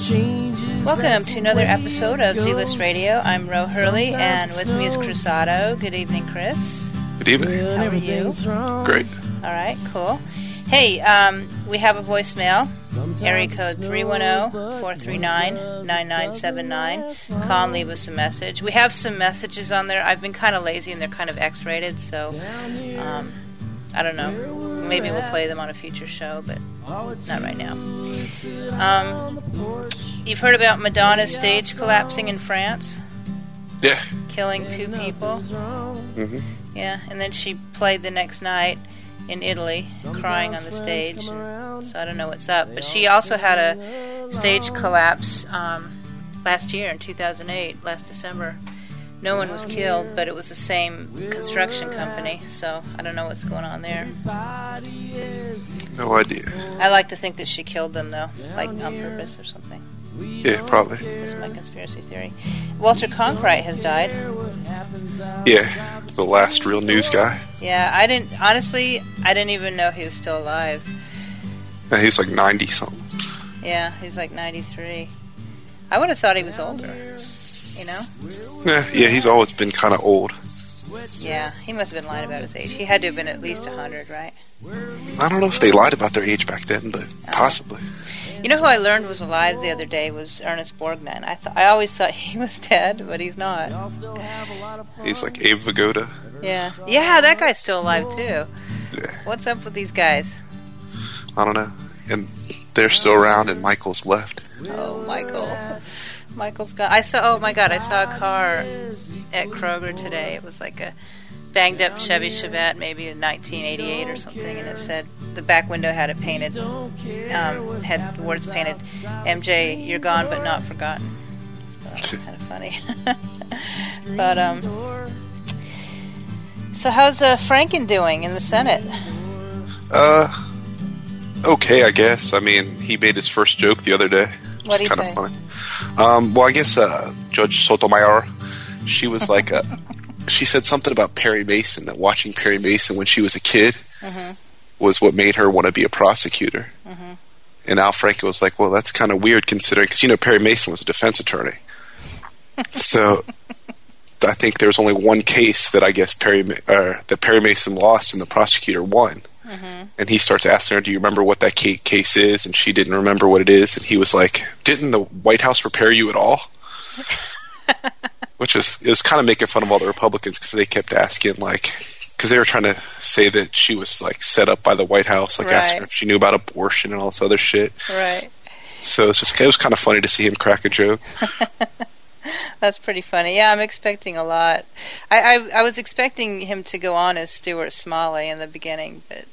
Welcome to another episode of Z List Radio. I'm Ro Hurley, and with me is Chris Otto. Good evening, Chris. Good evening. How are you? Great. All right, cool. Hey, um, we have a voicemail. Area code 310-439-9979. Call and leave us a message. We have some messages on there. I've been kind of lazy and they're kind of X-rated, so um, I don't know. Maybe we'll play them on a future show, but not right now. Um, you've heard about Madonna's stage collapsing in France, Yeah. killing two people. hmm Yeah, and then she played the next night in Italy, crying on the stage. So I don't know what's up. But she also had a stage collapse um, last year in 2008, last December. No one was killed, but it was the same construction company. So I don't know what's going on there. No idea. I like to think that she killed them, though, like on purpose or something. Yeah, probably. That's my conspiracy theory. Walter Cronkite has died. Yeah. The last real news guy. Yeah, I didn't. Honestly, I didn't even know he was still alive. Yeah, he was like 90 something. Yeah, he was like 93. I would have thought he was older. You know? Yeah, yeah, he's always been kind of old. Yeah, he must have been lying about his age. He had to have been at least 100, right? I don't know if they lied about their age back then, but oh. possibly. You know who I learned was alive the other day was Ernest Borgnine. I th- I always thought he was dead, but he's not. He's like Abe Vigoda. Yeah. Yeah, that guy's still alive too. Yeah, What's up with these guys? I don't know. And they're still around, and Michael's left. Oh, Michael. Michael's got. I saw. Oh my God! I saw a car at Kroger today. It was like a banged up Chevy Chevette, maybe in 1988 or something, and it said the back window had it painted, um, had words painted, "MJ, you're gone but not forgotten." So kind of funny. but um, so how's uh, Franken doing in the Senate? Uh, okay, I guess. I mean, he made his first joke the other day. What'd he kind of funny. Um, well, I guess uh, Judge Sotomayor, she was like, uh, she said something about Perry Mason that watching Perry Mason when she was a kid Mm-hmm. was what made her want to be a prosecutor. And Al Franken was like, well, that's kind of weird considering, because you know Perry Mason was a defense attorney. so I think there was only one case that I guess Perry uh, that Perry Mason lost and the prosecutor won. And he starts asking her, "Do you remember what that ca- case is?" And she didn't remember what it is. And he was like, "Didn't the White House prepare you at all?" Which is it was kind of making fun of all the Republicans because they kept asking like because they were trying to say that she was like set up by the White House, like asking her if she knew about abortion and all this other shit. Right. So it's just it was kind of funny to see him crack a joke. That's pretty funny. Yeah, I'm expecting a lot. I, I I was expecting him to go on as Stuart Smalley in the beginning, but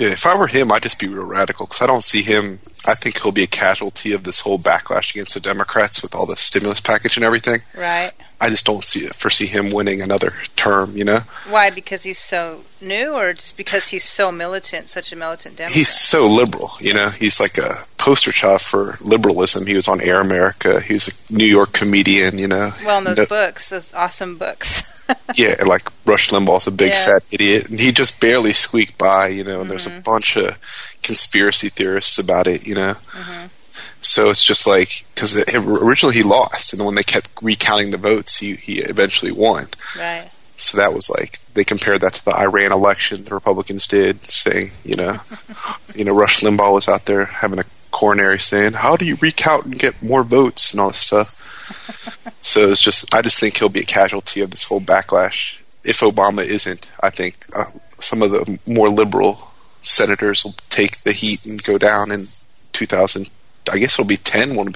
Yeah, if I were him, I'd just be real radical because I don't see him. I think he'll be a casualty of this whole backlash against the Democrats with all the stimulus package and everything. right? I just don't see it, foresee him winning another term. You know, Why? Because he's so new, or just because he's so militant, such a militant Democrat? he's so liberal. You know, he's like a poster child for liberalism. He was on Air America. He was a New York comedian. You know, well in those No- books, those awesome books. yeah, like Rush Limbaugh's a big Yeah. fat idiot, and he just barely squeaked by, you know. And there's Mm-hmm. a bunch of conspiracy theorists about it, you know. Mm-hmm. So it's just like because originally he lost, and then when they kept recounting the votes, he he eventually won. right. So that was like they compared that to the Iran election the Republicans did, saying, you know, you know, Rush Limbaugh was out there having a coronary saying, "How do you recount and get more votes?" and all this stuff. so it's just, I just think he'll be a casualty of this whole backlash. If Obama isn't, I think uh, some of the more liberal senators will take the heat and go down in 2000. I guess it'll be 10 one,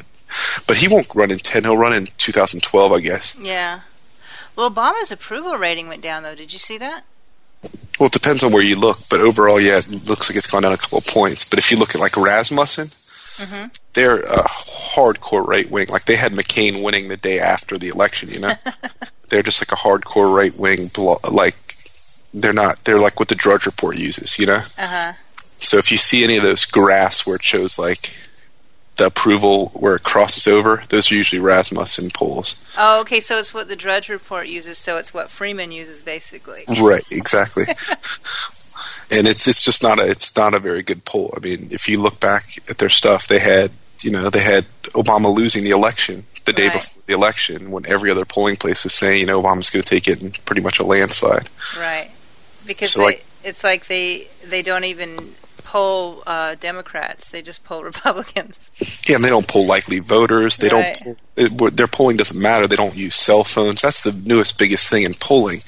but he won't run in 10. He'll run in 2012, I guess. Yeah. Well, Obama's approval rating went down, though. Did you see that? Well, it depends on where you look, but overall, yeah, it looks like it's gone down a couple of points. But if you look at like Rasmussen, they're a hardcore right wing. Like they had McCain winning the day after the election. You know, they're just like a hardcore right wing. Blo- like they're not. They're like what the Drudge Report uses. You know. Uh huh. So if you see any of those graphs where it shows like the approval where it crosses over, those are usually Rasmussen polls. Oh, okay. So it's what the Drudge Report uses. So it's what Freeman uses, basically. Right, exactly. and it's it's just not a it's not a very good poll. I mean, if you look back at their stuff, they had you know, they had Obama losing the election the day Right. before the election when every other polling place was saying, you know, Obama's going to take it in pretty much a landslide. Right. Because So, they, like- it's like they they don't even poll uh, Democrats; they just poll Republicans. Yeah, and they don't poll likely voters. They Right. don't. It, their polling doesn't matter. They don't use cell phones. That's the newest, biggest thing in polling.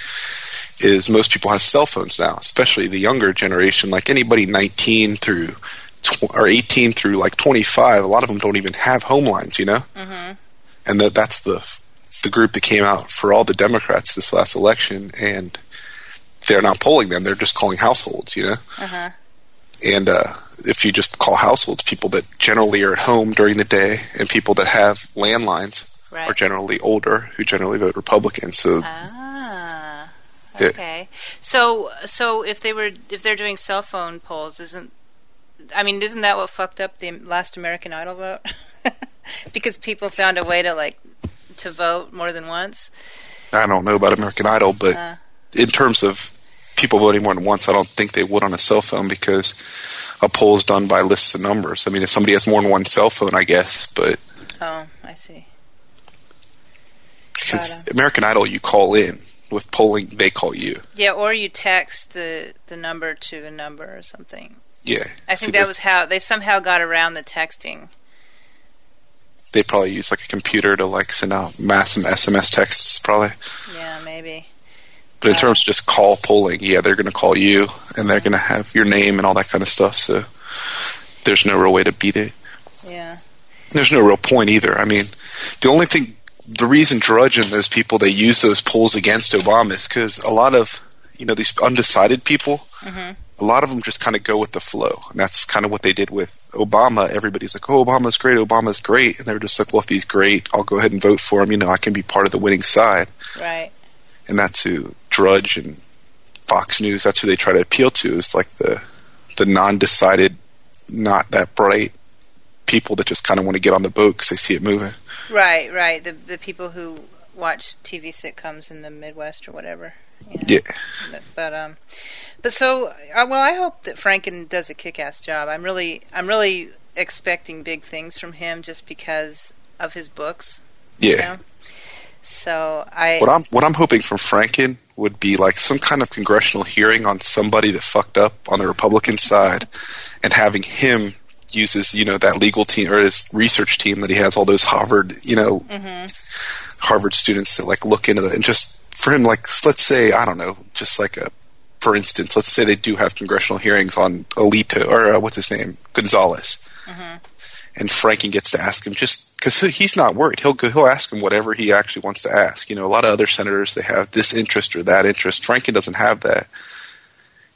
Is most people have cell phones now, especially the younger generation. Like anybody 19 through tw- or 18 through like 25, a lot of them don't even have home lines. You know, mm-hmm. and that that's the the group that came out for all the Democrats this last election, and they're not polling them. They're just calling households. You know, Uh-huh. And uh, if you just call households, people that generally are at home during the day and people that have landlines Right. are generally older, who generally vote Republican. So Ah. Okay. So so if they were if they're doing cell phone polls, isn't I mean, isn't that what fucked up the last American Idol vote? because people found a way to like to vote more than once. I don't know about American Idol, but Uh. in terms of people voting more than once, I don't think they would on a cell phone because a poll is done by lists of numbers. I mean, if somebody has more than one cell phone, I guess, but Oh, I see. because. American Idol, you call in. With polling, they call you. Yeah, or you text the the number to a number or something. Yeah. I think they- that was how they somehow got around the texting. They probably use like a computer to like send out mass SMS texts, probably. Yeah, maybe. But in terms of just call polling, yeah, they're going to call you and they're going to have your name and all that kind of stuff. So there's no real way to beat it. Yeah. There's no real point either. I mean, the only thing, the reason Drudge and those people they use those polls against Obama is because a lot of you know these undecided people, mm-hmm. a lot of them just kind of go with the flow, and that's kind of what they did with Obama. Everybody's like, "Oh, Obama's great, Obama's great," and they're just like, "Well, if he's great, I'll go ahead and vote for him. You know, I can be part of the winning side." Right. and that's who Drudge and Fox News. That's who they try to appeal to. Is like the the non-decided, not that bright people that just kind of want to get on the boat because they see it moving. Right, right. The the people who watch TV sitcoms in the Midwest or whatever. you know. Yeah, But, but um, but so uh, well, I hope that Franken does a kick-ass job. I'm really I'm really expecting big things from him just because of his books. yeah. You know? So I What I'm what I'm hoping from Franken would be like some kind of congressional hearing on somebody that fucked up on the Republican side, and having him use his you know that legal team or his research team that he has all those Harvard you know Harvard students that like look into that and just for him like let's say I don't know just like a for instance let's say they do have congressional hearings on Alito or uh, what's his name? Gonzales and Franken gets to ask him just because he's not worried. He'll go, he'll ask him whatever he actually wants to ask. You know, a lot of other senators they have this interest or that interest. Franken doesn't have that.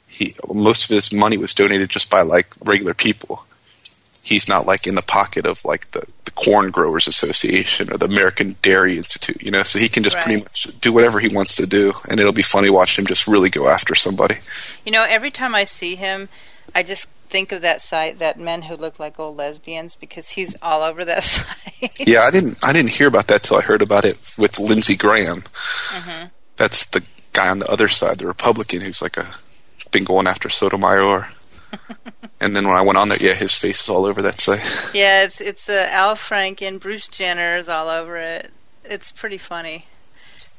He most of his money was donated just by like regular people. He's not like in the pocket of like the, the Corn Growers Association or the American Dairy Institute. You know, so he can just pretty much do whatever he wants to do, and it'll be funny watching him just really go after somebody. You know, every time I see him, I just think of that site, that men who look like old lesbians, because he's all over that site. Yeah, I didn't. I didn't hear about that till I heard about it with Lindsey Graham. That's the guy on the other side, the Republican, who's like a been going after Sotomayor. and then when I went on there, yeah, his face is all over that site. yeah, it's it's uh, Al Franken, Bruce Jenner is all over it. It's pretty funny.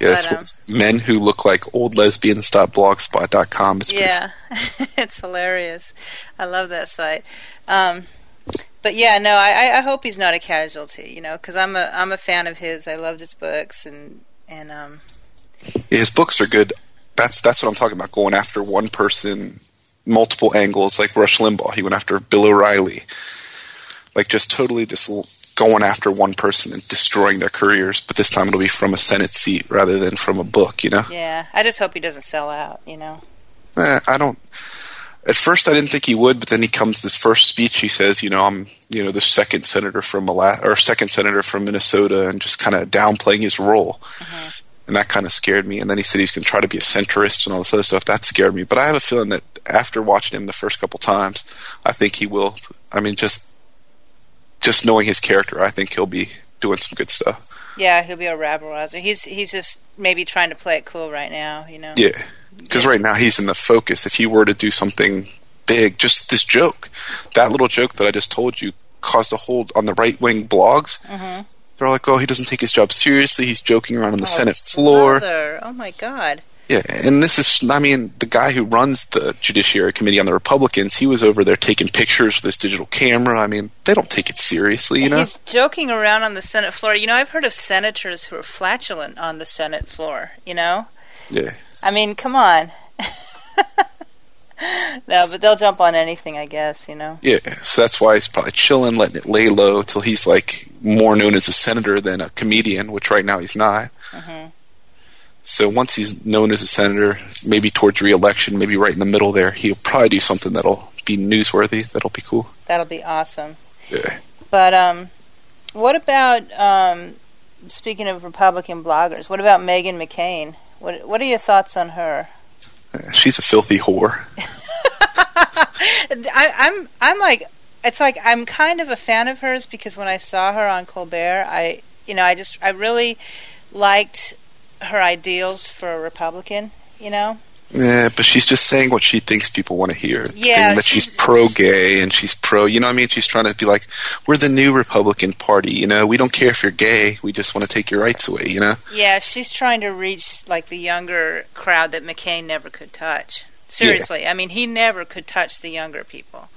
Yeah, that's But, um, men who look like old lesbians. lesbians.blogspot.com. It's Yeah, it's hilarious. I love that site. Um, but yeah, no, I, I- hope he's not a casualty. You know, because I'm a I'm a fan of his. I loved his books, and and um, his books are good. That's that's what I'm talking about. Going after one person, multiple angles, like Rush Limbaugh. He went after Bill O'Reilly, like just totally just going after one person and destroying their careers. But this time it'll be from a Senate seat rather than from a book. You know, yeah, I just hope he doesn't sell out. You know. eh, I don't. At first, I didn't think he would, but then he comes this first speech. He says, "You know, I'm, you know, the second senator from Ala- or second senator from Minnesota," and just kind of downplaying his role and that kind of scared me. And then he said he's going to try to be a centrist and all this other stuff. That scared me. But I have a feeling that after watching him the first couple times, I think he will. I mean, just just knowing his character, I think he'll be doing some good stuff. Yeah, he'll be a rabble rouser. He's he's just maybe trying to play it cool right now. You know. Yeah, because right now he's in the focus. If he were to do something big, just this joke, that little joke that I just told you, caused a hold on the right wing blogs. Mm-hmm. They're like, "Oh, he doesn't take his job seriously. He's joking around on the Oh, Senate floor." brother. Oh my God. Yeah, and this is, I mean, the guy who runs the Judiciary Committee on the Republicans, he was over there taking pictures with his digital camera. I mean, they don't take it seriously, you know? He's joking around on the Senate floor. You know, I've heard of senators who are flatulent on the Senate floor. You know, Yeah. I mean, come on. no, but they'll jump on anything, I guess. You know. Yeah, so that's why he's probably chilling, letting it lay low till he's like more known as a senator than a comedian, which right now he's not. hmm So once he's known as a senator, maybe towards re-election, maybe right in the middle there, he'll probably do something that'll be newsworthy. That'll be cool. That'll be awesome. Yeah. But um, what about um, speaking of Republican bloggers? What about Meghan McCain? What What are your thoughts on her? She's a filthy whore. I, I'm I'm like it's like I'm kind of a fan of hers because when I saw her on Colbert, I you know I just I really liked her ideals for a Republican. You know, Yeah, but she's just saying what she thinks people want to hear. Yeah, that she's, she's- pro-gay and she's pro. You know what I mean? She's trying to be like, we're the new Republican Party. You know, we don't care if you're gay. We just want to take your rights away. You know? yeah, she's trying to reach like the younger crowd that McCain never could touch. Seriously, I mean, he never could touch the younger people.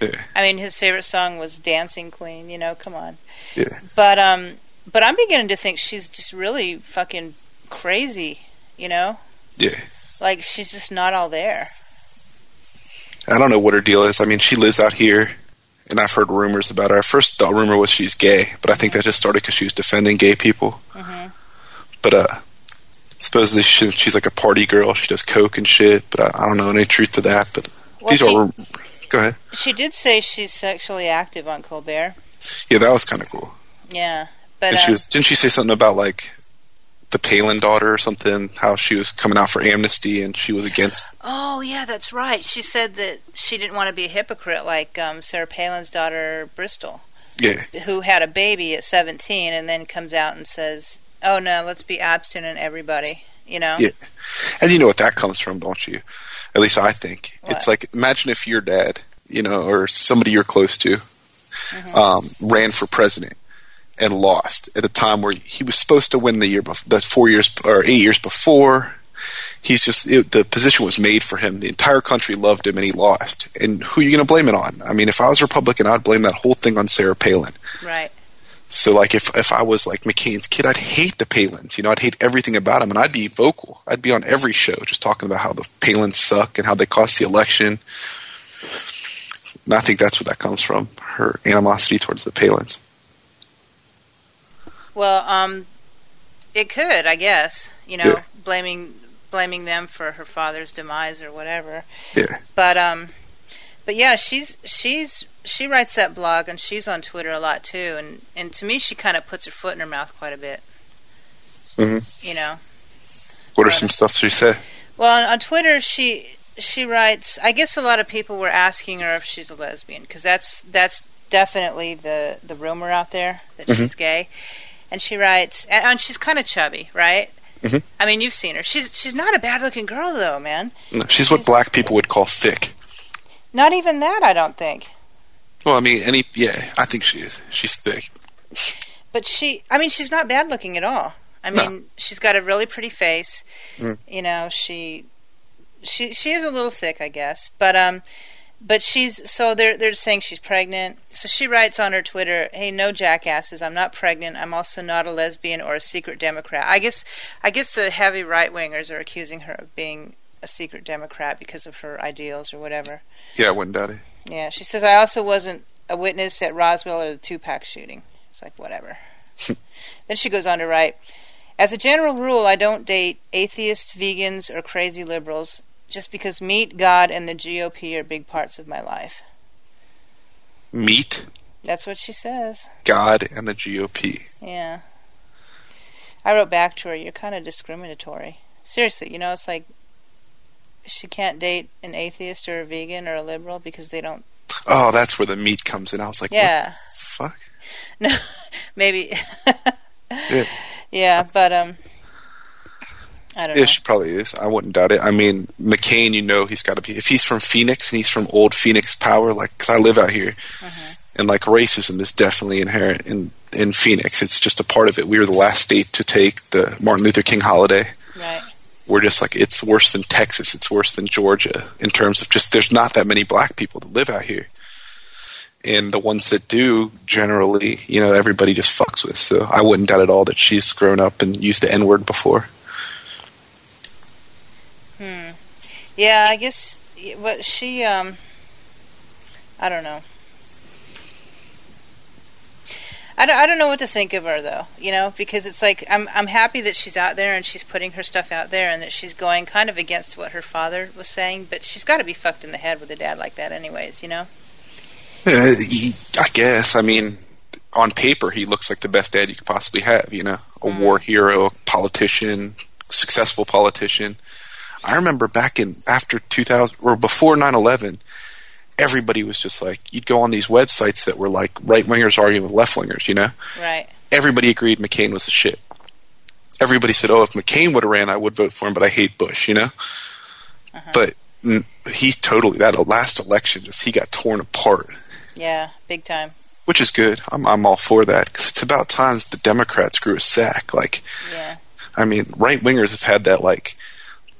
Yeah. I mean, his favorite song was "Dancing Queen." You know, come on. Yeah. But um, but I'm beginning to think she's just really fucking crazy. You know, Yeah. like she's just not all there. I don't know what her deal is. I mean, she lives out here, and I've heard rumors about her. First, the rumor was she's gay, but I think that just started because she was defending gay people. hmm But uh, supposedly she, she's like a party girl. She does coke and shit. But I, I don't know any truth to that. But Well, these she, are. Go ahead. she did say she's sexually active on Colbert. Yeah, that was kind of cool. Yeah, but And uh, she was didn't she say something about like the Palin daughter or something? How she was coming out for amnesty and she was against. oh yeah, that's right. She said that she didn't want to be a hypocrite like um, Sarah Palin's daughter Bristol, Yeah, who had a baby at 17 and then comes out and says, "Oh no, let's be abstinent, everybody." You know. yeah. And you know what that comes from, don't you? At least I think What? it's like imagine if your dad, you know, or somebody you're close to, Mm-hmm. um, ran for president and lost at a time where he was supposed to win the year, bef- the four years or eight years before. He's just it, the position was made for him. The entire country loved him, and he lost. And who are you going to blame it on? I mean, if I was Republican, I'd blame that whole thing on Sarah Palin. Right. So, like, if if I was like McCain's kid, I'd hate the Palins. You know, I'd hate everything about him, and I'd be vocal. I'd be on every show just talking about how the Palins suck and how they cost the election. And I think that's where that comes from. Her animosity towards the Palins. Well, um, it could, I guess. You know, Yeah. blaming blaming them for her father's demise or whatever. Yeah. But um, but yeah, she's she's she writes that blog and she's on Twitter a lot too. And and to me, she kind of puts her foot in her mouth quite a bit. Mm-hmm. You know. What are some stuff she said? Well, on, on Twitter, she she writes. I guess a lot of people were asking her if she's a lesbian because that's that's definitely the the rumor out there that Mhm. she's gay. And she writes, and, and she's kind of chubby, right? Mhm. I mean, you've seen her. She's she's not a bad looking girl though, man. No, She's what black people would call thick. Not even that, I don't think. Well, I mean, any yeah, I think she is. She's thick. But she, I mean, she's not bad looking at all. I No. mean, she's got a really pretty face. Mm. You know, she, she, she is a little thick, I guess. But um, but she's so they're they're saying she's pregnant. So she writes on her Twitter, "Hey, no jackasses, I'm not pregnant. I'm also not a lesbian or a secret Democrat." I guess I guess the heavy right wingers are accusing her of being a secret Democrat because of her ideals or whatever. Yeah, I wouldn't doubt it. Yeah, she says I also wasn't a witness at Roswell or the Tupac shooting. It's like whatever. then she goes on to write, as a general rule, I don't date atheists, vegans, or crazy liberals just because meat, God, and the GOP are big parts of my life. Meat, That's what she says. God, and the GOP. Yeah. I wrote back to her, you're kind of discriminatory. Seriously, you know, it's like she can't date an atheist or a vegan or a liberal because they don't. Oh, that's where the meat comes in. I was like, Yeah. what the fuck? No, maybe. Yeah. Yeah, but um, I don't Yeah, know. she probably is. I wouldn't doubt it. I mean, McCain, you know, he's got to be. If he's from Phoenix and he's from old Phoenix Power, like, because I live out here, Mm-hmm. and like racism is definitely inherent in in Phoenix. It's just a part of it. We were the last state to take the Martin Luther King holiday. Right. We're just like it's worse than Texas. It's worse than Georgia in terms of just there's not that many black people that live out here. And the ones that do, generally, you know, everybody just fucks with. So I wouldn't doubt at all that she's grown up and used the N word before. Hmm. Yeah, I guess. But she, um, I don't know. I don't, I don't know what to think of her though, you know, because it's like I'm I'm happy that she's out there and she's putting her stuff out there and that she's going kind of against what her father was saying, but she's got to be fucked in the head with a dad like that, anyways, you know. Yeah, he, I guess. I mean, on paper, he looks like the best dad you could possibly have. You know, a Mm. war hero, politician, successful politician. I remember back in after 2000 or before 9/11, everybody was just like, you'd go on these websites that were like right wingers arguing with left wingers. You know, Right. everybody agreed McCain was the shit. Everybody said, "Oh, if McCain would have ran, I would vote for him," but I hate Bush. You know, but mm, he totally that last election just he got torn apart Yeah, big time. which is good. I'm I'm all for that because it's about times the Democrats grew a sack. Like, Yeah. I mean, right wingers have had that like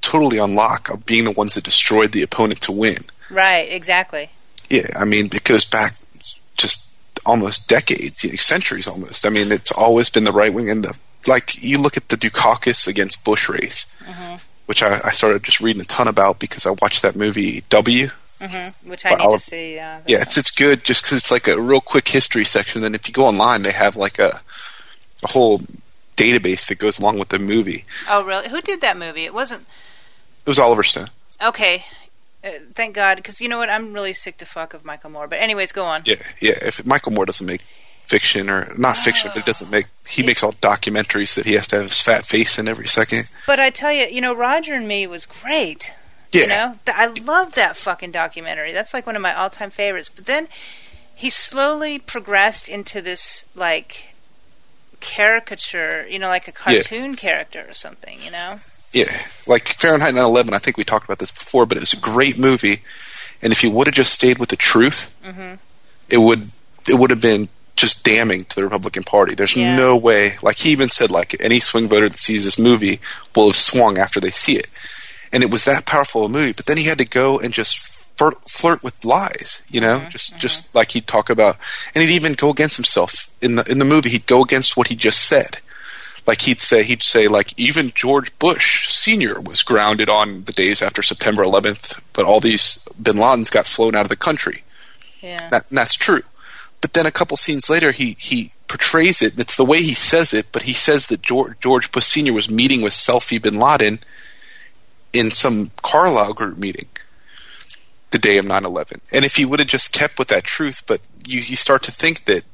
totally on lock of being the ones that destroyed the opponent to win. Right. Exactly. Yeah, I mean, it goes back just almost decades, you know, centuries almost. I mean, it's always been the right wing and the like. You look at the Dukakis against Bush race, which I, I started just reading a ton about because I watched that movie W. hmm Which I But need I'll- to see. Uh, Yeah, it's it's good just because it's like a real quick history section. Then if you go online, they have like a a whole database that goes along with the movie. Oh, really? Who did that movie? It wasn't. It was Oliver Stone. Okay. Uh, thank God, because you know what? I'm really sick to fuck of Michael Moore. But anyways, go on. Yeah, yeah. If Michael Moore doesn't make fiction or not fiction, but he doesn't make he makes all documentaries that he has to have his fat face in every second. But I tell you, you know, Roger and Me was great. Yeah, You know, I love that fucking documentary. That's like one of my all-time favorites. But then he slowly progressed into this like caricature, you know, like a Yeah. cartoon character or something. You know? Yeah. Like Fahrenheit 9/11. I think we talked about this before, but it was a great movie. And if he would have just stayed with the truth, it would it would have been just damning to the Republican Party. There's Yeah. no way. Like he even said, like any swing voter that sees this movie will have swung after they see it, and it was that powerful a movie. But then he had to go and just flirt, flirt with lies, you know, mm-hmm. just mm-hmm. just like he'd talk about, and he'd even go against himself in the in the movie. He'd go against what he just said. Like he'd say, he'd say, like even George Bush Senior was grounded on the days after September 11th, but all these Bin Ladens got flown out of the country. Yeah. That, that's true. But then a couple scenes later, he, he portrays it, and it's the way he says it, but he says that George, George Bush Sr. was meeting with Shafiq bin Laden in some Carlyle group meeting the day of 9 11. And if he would have just kept with that truth, but you, you start to think that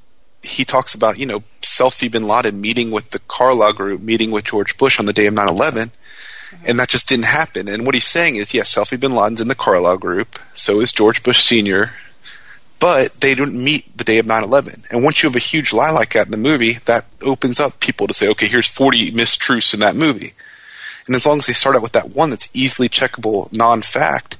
he talks about, you know, Shafiq bin Laden meeting with the Carlyle group, meeting with George Bush on the day of 9 11. Mm-hmm. And that just didn't happen. And what he's saying is, yes, Shafiq bin Laden's in the Carlyle group, so is George Bush Sr., but they didn't meet the day of 9-11 and once you have a huge lie like that in the movie that opens up people to say okay here's 40 mistruths in that movie and as long as they start out with that one that's easily checkable non-fact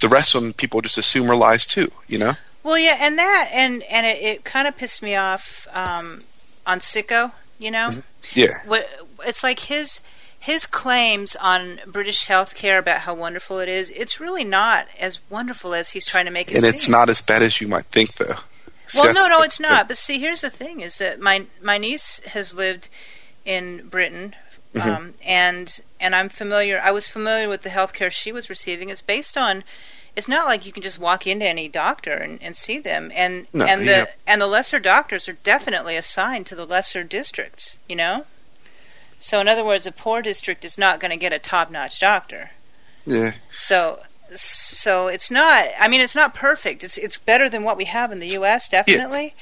the rest of them people just assume are lies too you know Well, yeah, and that and and it, it kind of pissed me off um, on Sicko. You know, yeah what it's like his his claims on British healthcare about how wonderful it is. It's really not as wonderful as he's trying to make it and seem. it's not as bad as you might think though See, Well, no, no, it's not. But see, here's the thing: is that my my niece has lived in Britain, Mm-hmm. um, and and I'm familiar. I was familiar with the healthcare she was receiving. It's based on. It's not like you can just walk into any doctor and, and see them, and No, and the yeah. and the lesser doctors are definitely assigned to the lesser districts. You know. So, in other words, a poor district is not going to get a top-notch doctor. yeah So, so it's not. I mean, it's not perfect. It's it's better than what we have in the U.S. Definitely.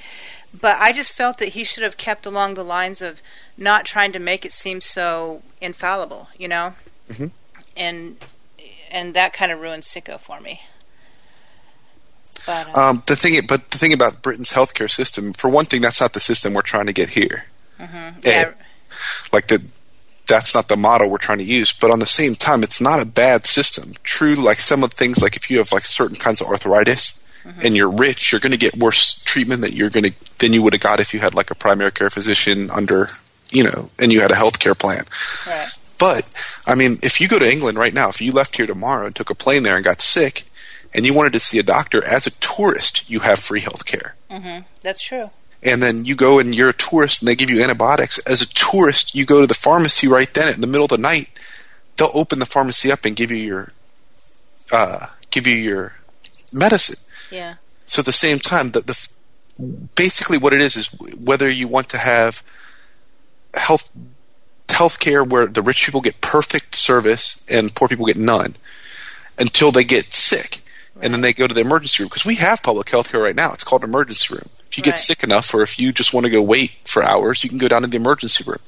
But I just felt that he should have kept along the lines of not trying to make it seem so infallible. You know. Mhm. And and that kind of ruined Sicko for me. But uh, um, the thing but the thing about britain's healthcare system for one thing that's not the system we're trying to get here yeah, like the that's not the model we're trying to use but on the same time it's not a bad system true like some of the things like if you have like certain kinds of arthritis and you're rich, you're going to get worse treatment that you're going to than you would have got if you had like a primary care physician under, you know, and you had a health care plan. Right. But I mean, if you go to England right now, if you left here tomorrow and took a plane there and got sick, and you wanted to see a doctor as a tourist, you have free health care. Mm-hmm. That's true. And then you go and you're a tourist and they give you antibiotics. As a tourist, you go to the pharmacy right then in the middle of the night. They'll open the pharmacy up and give you your, uh, give you your medicine. Yeah. So at the same time, the, the basically what it is is whether you want to have health healthcare where the rich people get perfect service and poor people get none until they get sick and then they go to the emergency room because we have public health care right now. It's called emergency room. If you get sick enough, or if you just want to go wait for hours, you can go down to the emergency room.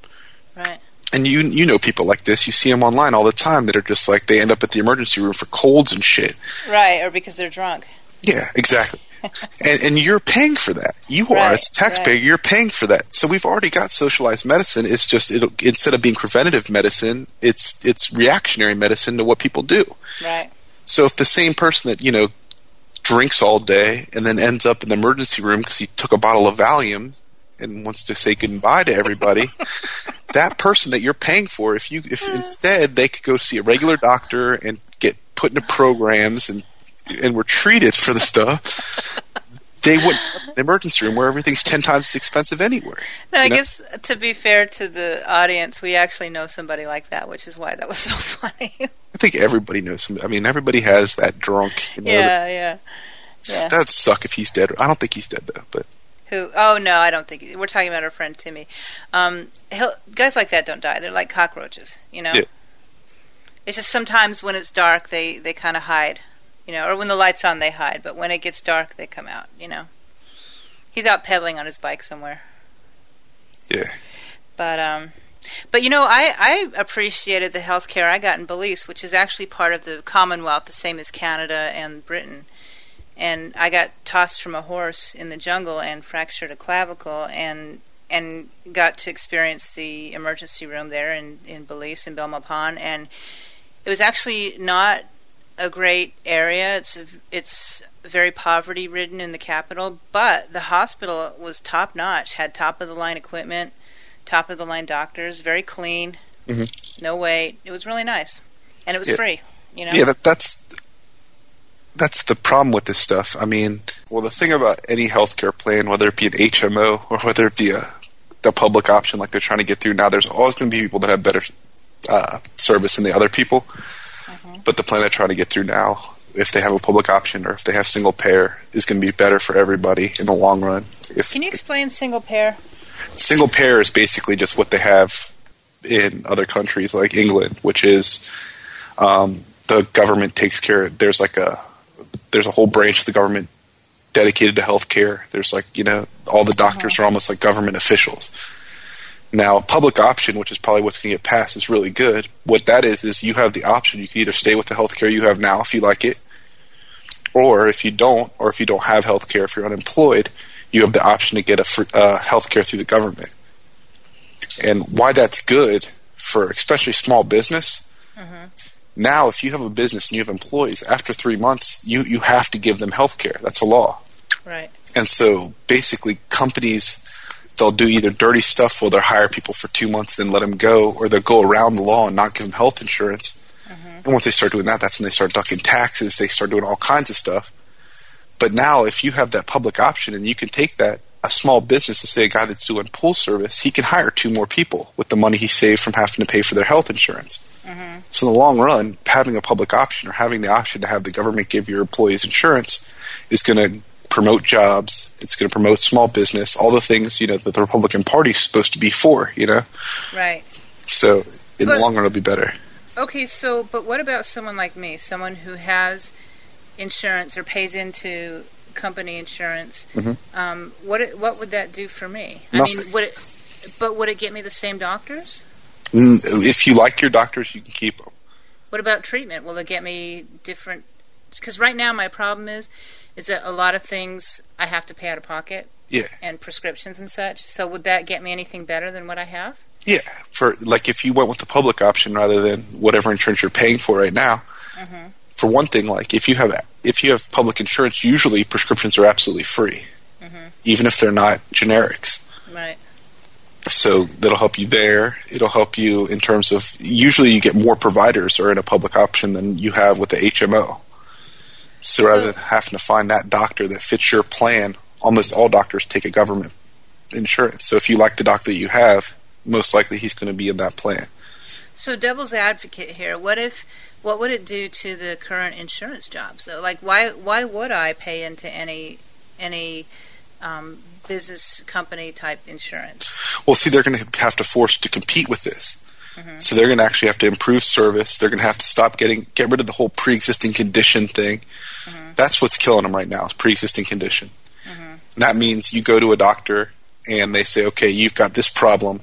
Right. And you you know people like this. You see them online all the time that are just like they end up at the emergency room for colds and shit. Right. Or because they're drunk. Yeah, exactly. And and you're paying for that. You are as a taxpayer. right. You're paying for that. So we've already got socialized medicine. It's just it'll, instead of being preventative medicine, it's it's reactionary medicine to what people do. Right. So if the same person that you know drinks all day and then ends up in the emergency room because he took a bottle of Valium and wants to say goodbye to everybody, that person that you're paying for, if you if instead they could go see a regular doctor and get put into programs and and were treated for the stuff, they would the emergency room where everything's ten times as expensive anywhere. No, I know? guess to be fair to the audience, we actually know somebody like that, which is why that was so funny. I think everybody knows some. I mean, everybody has that drunk. You know, yeah, yeah, yeah. That would suck if he's dead. I don't think he's dead though, but. Who? Oh no, I don't think we're talking about our friend Timmy. Um, he'll, guys like that don't die. They're like cockroaches, you know. Yeah. It's just sometimes when it's dark, they they kind of hide, you know, or when the lights on, they hide. But when it gets dark, they come out, you know. He's out pedaling on his bike somewhere. Yeah. But um, but you know, I I appreciated the health care I got in Belize, which is actually part of the Commonwealth, the same as Canada and Britain. And I got tossed from a horse in the jungle and fractured a clavicle, and and got to experience the emergency room there in in Belize in Belmopan, and it was actually not a great area. It's it's very poverty ridden in the capital, but the hospital was top notch. Had top of the line equipment, top of the line doctors, very clean, Mhm. no wait. It was really nice, and it was Yeah. free. You know, Yeah, that, that's that's the problem with this stuff. I mean, well, the thing about any healthcare plan, whether it be an HMO or whether it be a the public option like they're trying to get through now, there's always going to be people that have better uh, service than the other people. But the plan they're trying to get through now, if they have a public option or if they have single payer, is going to be better for everybody in the long run. If Can you explain single payer? single payer is basically just what they have in other countries like England, which is um, the government takes care. There's like a there's a whole branch of the government dedicated to healthcare. There's like you know all the doctors are almost like government officials. Now, public option, which is probably what's going to get passed, is really good. What that is is you have the option. You can either stay with the healthcare you have now if you like it, or if you don't, or if you don't have healthcare, if you're unemployed, you have the option to get a fr- uh, healthcare through the government. And why that's good for especially small business. Now, if you have a business and you have employees, after three months, you, you have to give them healthcare. That's a law. Right. And so basically, companies they'll do either dirty stuff where they'll hire people for two months, then let them go, or they'll go around the law and not give them health insurance. Mm-hmm. And once they start doing that, that's when they start ducking taxes. They start doing all kinds of stuff. But now, if you have that public option and you can take that, a small business, let's say a guy that's doing pool service, he can hire two more people with the money he saved from having to pay for their health insurance. Mm-hmm. So in the long run, having a public option or having the option to have the government give your employees insurance is going to promote jobs. It's going to promote small business, all the things you know that the Republican Party is supposed to be for. You know, Right. so in But- the long run, it'll be better. Okay, so but what about someone like me, someone who has insurance or pays into company insurance? Mhm. Um, what it, what would that do for me? I mean, would it? But would it get me the same doctors? Mm, If you like your doctors, you can keep them. What about treatment? Will it get me different? Because right now my problem is, is that a lot of things I have to pay out of pocket Yeah, and prescriptions and such. So would that get me anything better than what I have? yeah. For like, if you went with the public option rather than whatever insurance you're paying for right now, mm-hmm. for one thing, like if you have if you have public insurance, usually prescriptions are absolutely free, mm-hmm. even if they're not generics. Right. So that'll help you there. It'll help you in terms of usually you get more providers are in a public option than you have with the HMO. So rather than having to find that doctor that fits your plan, almost all doctors take a government insurance. So if you like the doctor that you have, most likely he's going to be in that plan. So devil's advocate here. What if what would it do to the current insurance jobs though? Like why why would I pay into any any um, business company type insurance? Well, see, they're going to have to force to compete with this. Mm-hmm. So they're going to actually have to improve service. They're going to have to stop getting get rid of the whole pre-existing condition thing. Mm-hmm. That's what's killing them right now is pre-existing condition. And that means you go to a doctor and they say, okay, you've got this problem,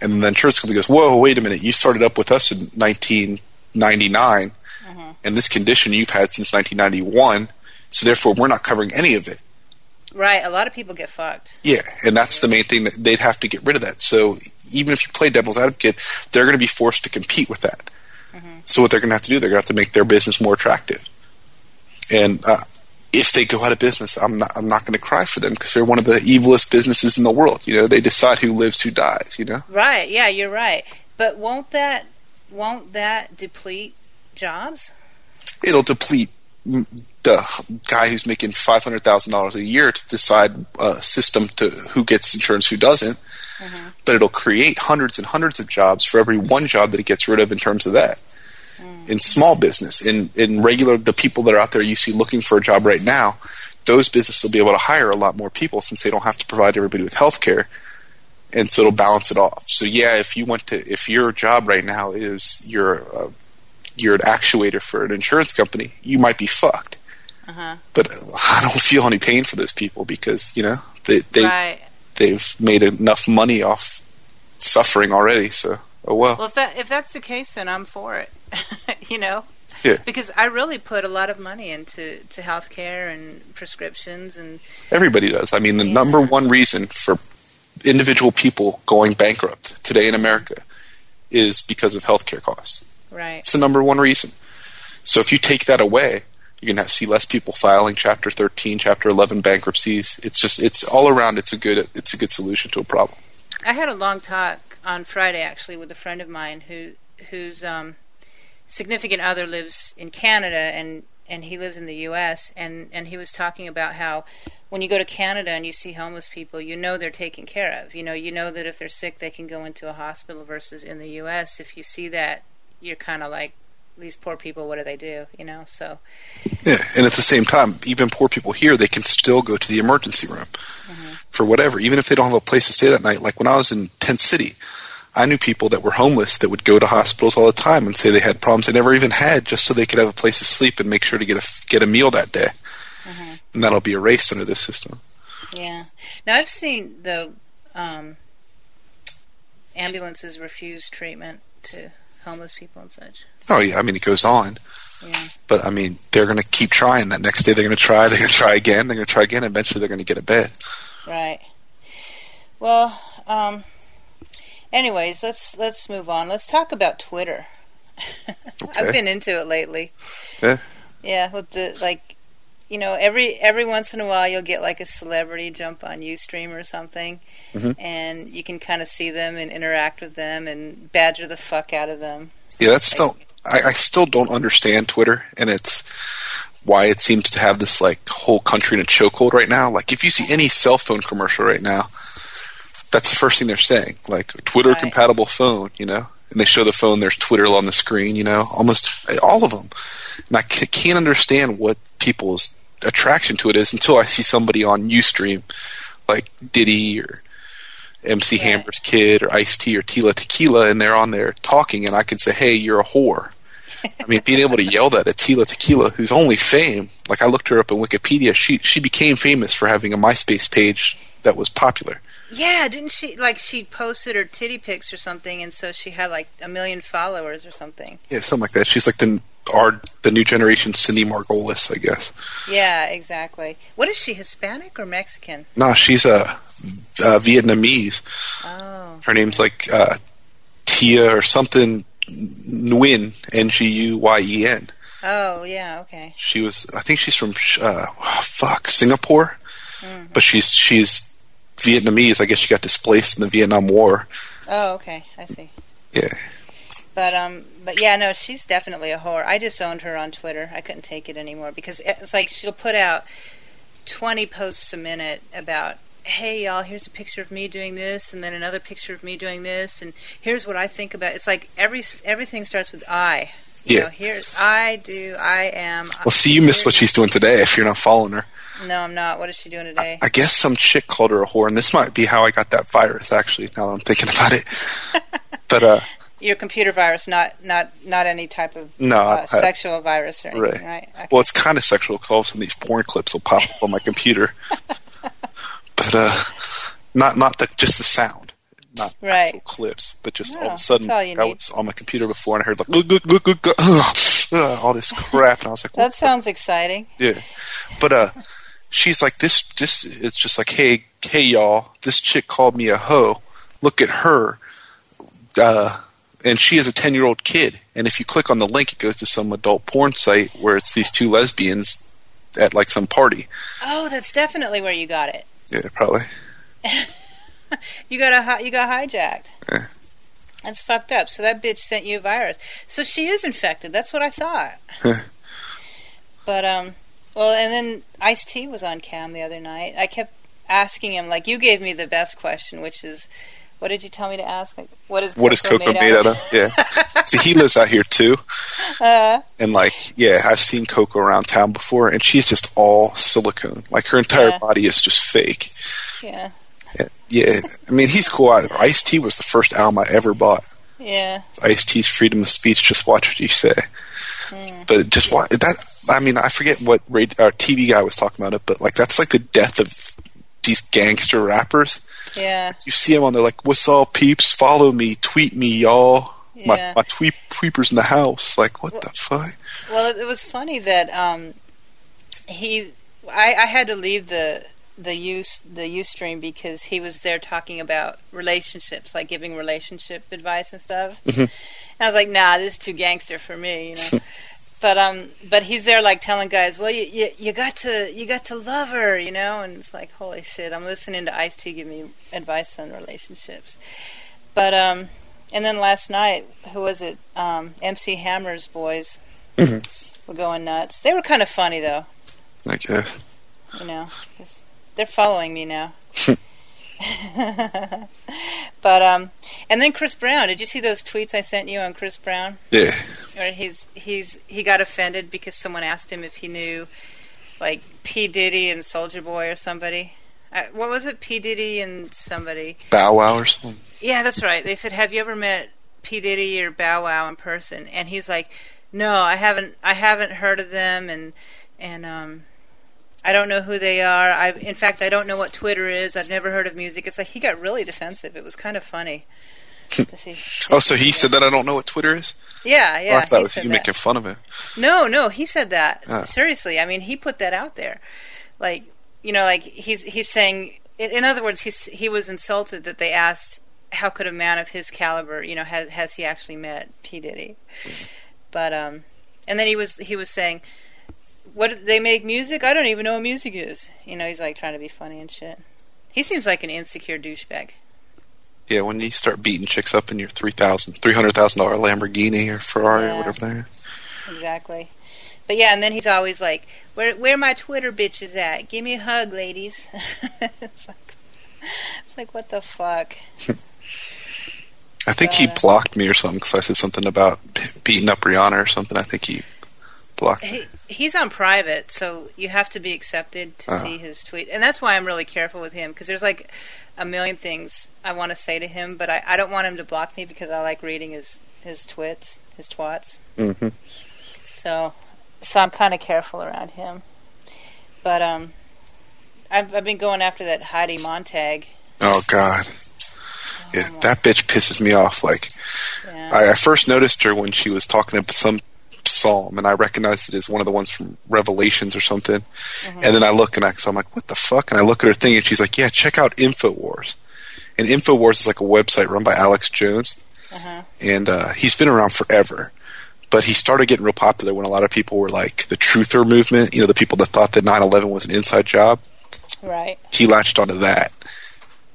and the insurance company goes, whoa, wait a minute, you started up with us in 1999, and this condition you've had since 1991, so therefore we're not covering any of it. Right. A lot of people get fucked. Yeah, and that's the main thing that they'd have to get rid of that. So even if you play devil's advocate, they're going to be forced to compete with that. So what they're going to have to do, they're going to have to make their business more attractive. And uh, if they go out of business, I'm not I'm not going to cry for them because they're one of the evilest businesses in the world. You know, they decide who lives, who dies. You know, Right. Yeah, you're right. But won't that won't that deplete jobs? it'll deplete the guy who's making five hundred thousand dollars a year to decide a system to who gets insurance, who doesn't. But it'll create hundreds and hundreds of jobs for every one job that it gets rid of in terms of that. In small business, in in regular, the people that are out there you see looking for a job right now, those businesses will be able to hire a lot more people since they don't have to provide everybody with health care. And so it'll balance it off. So yeah, if you want to if your job right now is you're uh, you're an actuator for an insurance company, you might be fucked. Uh-huh. But I don't feel any pain for those people because you know they they right. They've made enough money off suffering already. So oh well. Well, if that if that's the case, then I'm for it. you know, Yeah. because I really put a lot of money into to healthcare and prescriptions and Everybody does. I mean, the Yeah. number one reason for individual people going bankrupt today in America is because of healthcare costs. right. It's the number one reason. So if you take that away, you're gonna see less people filing Chapter 13, Chapter 11 bankruptcies. It's just it's all around. It's a good it's a good solution to a problem. I had a long talk on Friday actually with a friend of mine who whose um, significant other lives in Canada and and he lives in the U.S. and and he was talking about how when you go to Canada and you see homeless people, you know they're taken care of. You know, you know that if they're sick, they can go into a hospital. Versus in the U.S., if you see that, you're kind of like these poor people. What do they do? You know, so Yeah, and at the same time, even poor people here, they can still go to the emergency room for whatever, even if they don't have a place to stay that night. Like when I was in Tent City, I knew people that were homeless that would go to hospitals all the time and say they had problems they never even had, just so they could have a place to sleep and make sure to get a get a meal that day. And that'll be erased under this system. Yeah. Now I've seen the um, ambulances refuse treatment to homeless people and such. Oh yeah, I mean it goes on, Yeah. but I mean they're going to keep trying. That next day they're going to try. They're going to try again. They're going to try again. Eventually they're going to get a bed. Right. Well, um, anyways, let's let's move on. Let's talk about Twitter. Okay. I've been into it lately. Yeah. Yeah, with the like, you know, every every once in a while you'll get like a celebrity jump on UStream or something, Mhm. and you can kind of see them and interact with them and badger the fuck out of them. Yeah, that's still. I, I still don't understand Twitter, and it's why it seems to have this like whole country in a chokehold right now. Like, if you see any cell phone commercial right now, that's the first thing they're saying, like Twitter Right. compatible phone, you know. And they show the phone. There's Twitter on the screen, you know, almost all of them. And I can't understand what people's attraction to it is until I see somebody on UStream, like Diddy or MC Right. Hammer's kid or Ice T or Tila Tequila, and they're on there talking, and I can say, "Hey, you're a whore." I mean, being able to yell that at Tila Tequila, whose only fame, like I looked her up in Wikipedia, she she became famous for having a MySpace page that was popular. Yeah, didn't she like she posted her titty pics or something, and so she had like a million followers or something. Yeah, something like that. She's like the our the new generation Cindy Margolis, I guess. Yeah, exactly. What is she, Hispanic or Mexican? No, she's a, uh Vietnamese. Oh, Her name's like uh, Tia or something Nguyen, N G U Y E N. Oh yeah, okay. She was, I think she's from, uh, fuck, Singapore, but she's she's Vietnamese. I guess she got displaced in the Vietnam War. Oh okay, I see. Yeah, But um, but yeah, no, she's definitely a whore. I disowned her on Twitter. I couldn't take it anymore because it's like she'll put out twenty posts a minute about, hey y'all, here's a picture of me doing this, and then another picture of me doing this, and here's what I think about. It's like every everything starts with I. You Yeah. know, here's I do, I am. Well, see, you miss what she's doing today if you're not following her. No, I'm not. What is she doing today? I guess some chick called her a whore, and this might be how I got that virus. Actually, now that I'm thinking about it, but uh, Your computer virus, not not not any type of No, uh, I- sexual virus or anything, right. right? Okay. Well, it's kind of sexual because all of a sudden these porn clips will pop up on my computer, but uh, not not the just the sound, not Right. actual clips, but just all of a sudden all you I need. was on my computer before and I heard like "Gug, gug, gug, gug, gug," ugh, ugh, all this crap, and I was like, that sounds exciting. yeah, but uh, she's like this. This it's just like, hey, hey, y'all, this chick called me a hoe. Look at her. Uh, and she is a ten year old kid. And if you click on the link, it goes to some adult porn site where it's these two lesbians at like some party. Oh, that's definitely where you got it. Yeah, probably. You got a hi- you got hijacked. Yeah. That's fucked up. So that bitch sent you a virus. So she is infected. That's what I thought. but um, well, and then Ice T was on cam the other night. I kept asking him like you gave me the best question, which is, what did you tell me to ask? Like, what is What is Coco made out of? Yeah. See, he lives out here too. Uh, And like, yeah, I've seen Coco around town before, and she's just all silicone. Like her entire Yeah. body is just fake. yeah, Yeah, yeah. I mean, he's cool. either. Ice T was the first album I ever bought. yeah. Ice T's freedom of speech. Just watch what you say. But just watch that. I mean, I forget what rad- uh, TV guy was talking about it, but like that's like the death of these gangster rappers. Yeah, You see them on there like, "What's all peeps? Follow me, tweet me, y'all." My Yeah. my tweet tweepers in the house. Like, what the fuck? Well, it, was funny that um, he, I, I had to leave the the use the UStream because he was there talking about relationships, like giving relationship advice and stuff. And I was like, nah, this is too gangster for me, you know. but um, but he's there like telling guys, well, you, you you got to you got to love her, you know. And it's like, holy shit, I'm listening to Ice T give me advice on relationships. But um, and then last night, who was it? Um, MC Hammer's boys were going nuts. They were kind of funny though, I guess. you know, they're following me now. but um, and then Chris Brown. Did you see those tweets I sent you on Chris Brown? Yeah. Or he's he's he got offended because someone asked him if he knew like P Diddy and Soulja Boy or somebody. Uh, what was it? P Diddy and somebody. Bow Wow or something. Yeah, that's right. They said, "Have you ever met P Diddy or Bow Wow in person?" And he's like, "No, I haven't. I haven't heard of them, and and um, I don't know who they are. I, in fact, I don't know what Twitter is. I've never heard of music." It's like he got really defensive. It was kind of funny. see. Oh, so he said that I don't know what Twitter is? Yeah, Oh, yeah. I thought was you that. making fun of it. No, no, he said that. Ah. Seriously, I mean, he put that out there. Like, you know, like he's he's saying. In, in other words, he's he was insulted that they asked, "How could a man of his caliber, you know, has has he actually met P Diddy?" But um, and then he was he was saying, "What they make music? I don't even know what music is." You know, he's like trying to be funny and shit. He seems like an insecure douchebag. Yeah, when you start beating chicks up in your three thousand, three hundred thousand dollar Lamborghini or Ferrari Yeah. or whatever they are. Exactly. But yeah, and then he's always like, "Where where my Twitter bitches at? Give me a hug, ladies." it's like, it's like what the fuck? I think he Uh, blocked me or something because I said something about beating up Rihanna or something. I think he blocked. He he's on private, so you have to be accepted to Uh-huh. see his tweet, and that's why I'm really careful with him because there's like a million things I want to say to him, but I, I don't want him to block me because I like reading his his twits, his twats. hmm So, so I'm kind of careful around him. But um, I've I've been going after that Heidi Montag. Oh God. Yeah, that bitch pisses me off. Like, Yeah. I, I first noticed her when she was talking about some psalm, and I recognized it as one of the ones from Revelations or something. And then I look and I, so I'm like, what the fuck? And I look at her thing, and she's like, yeah, check out Infowars. And Infowars is like a website run by Alex Jones, Uh-huh. and uh, he's been around forever. but he started getting real popular when a lot of people were like the truther movement, you know, the people that thought that 9/11 was an inside job. Right. He latched onto that.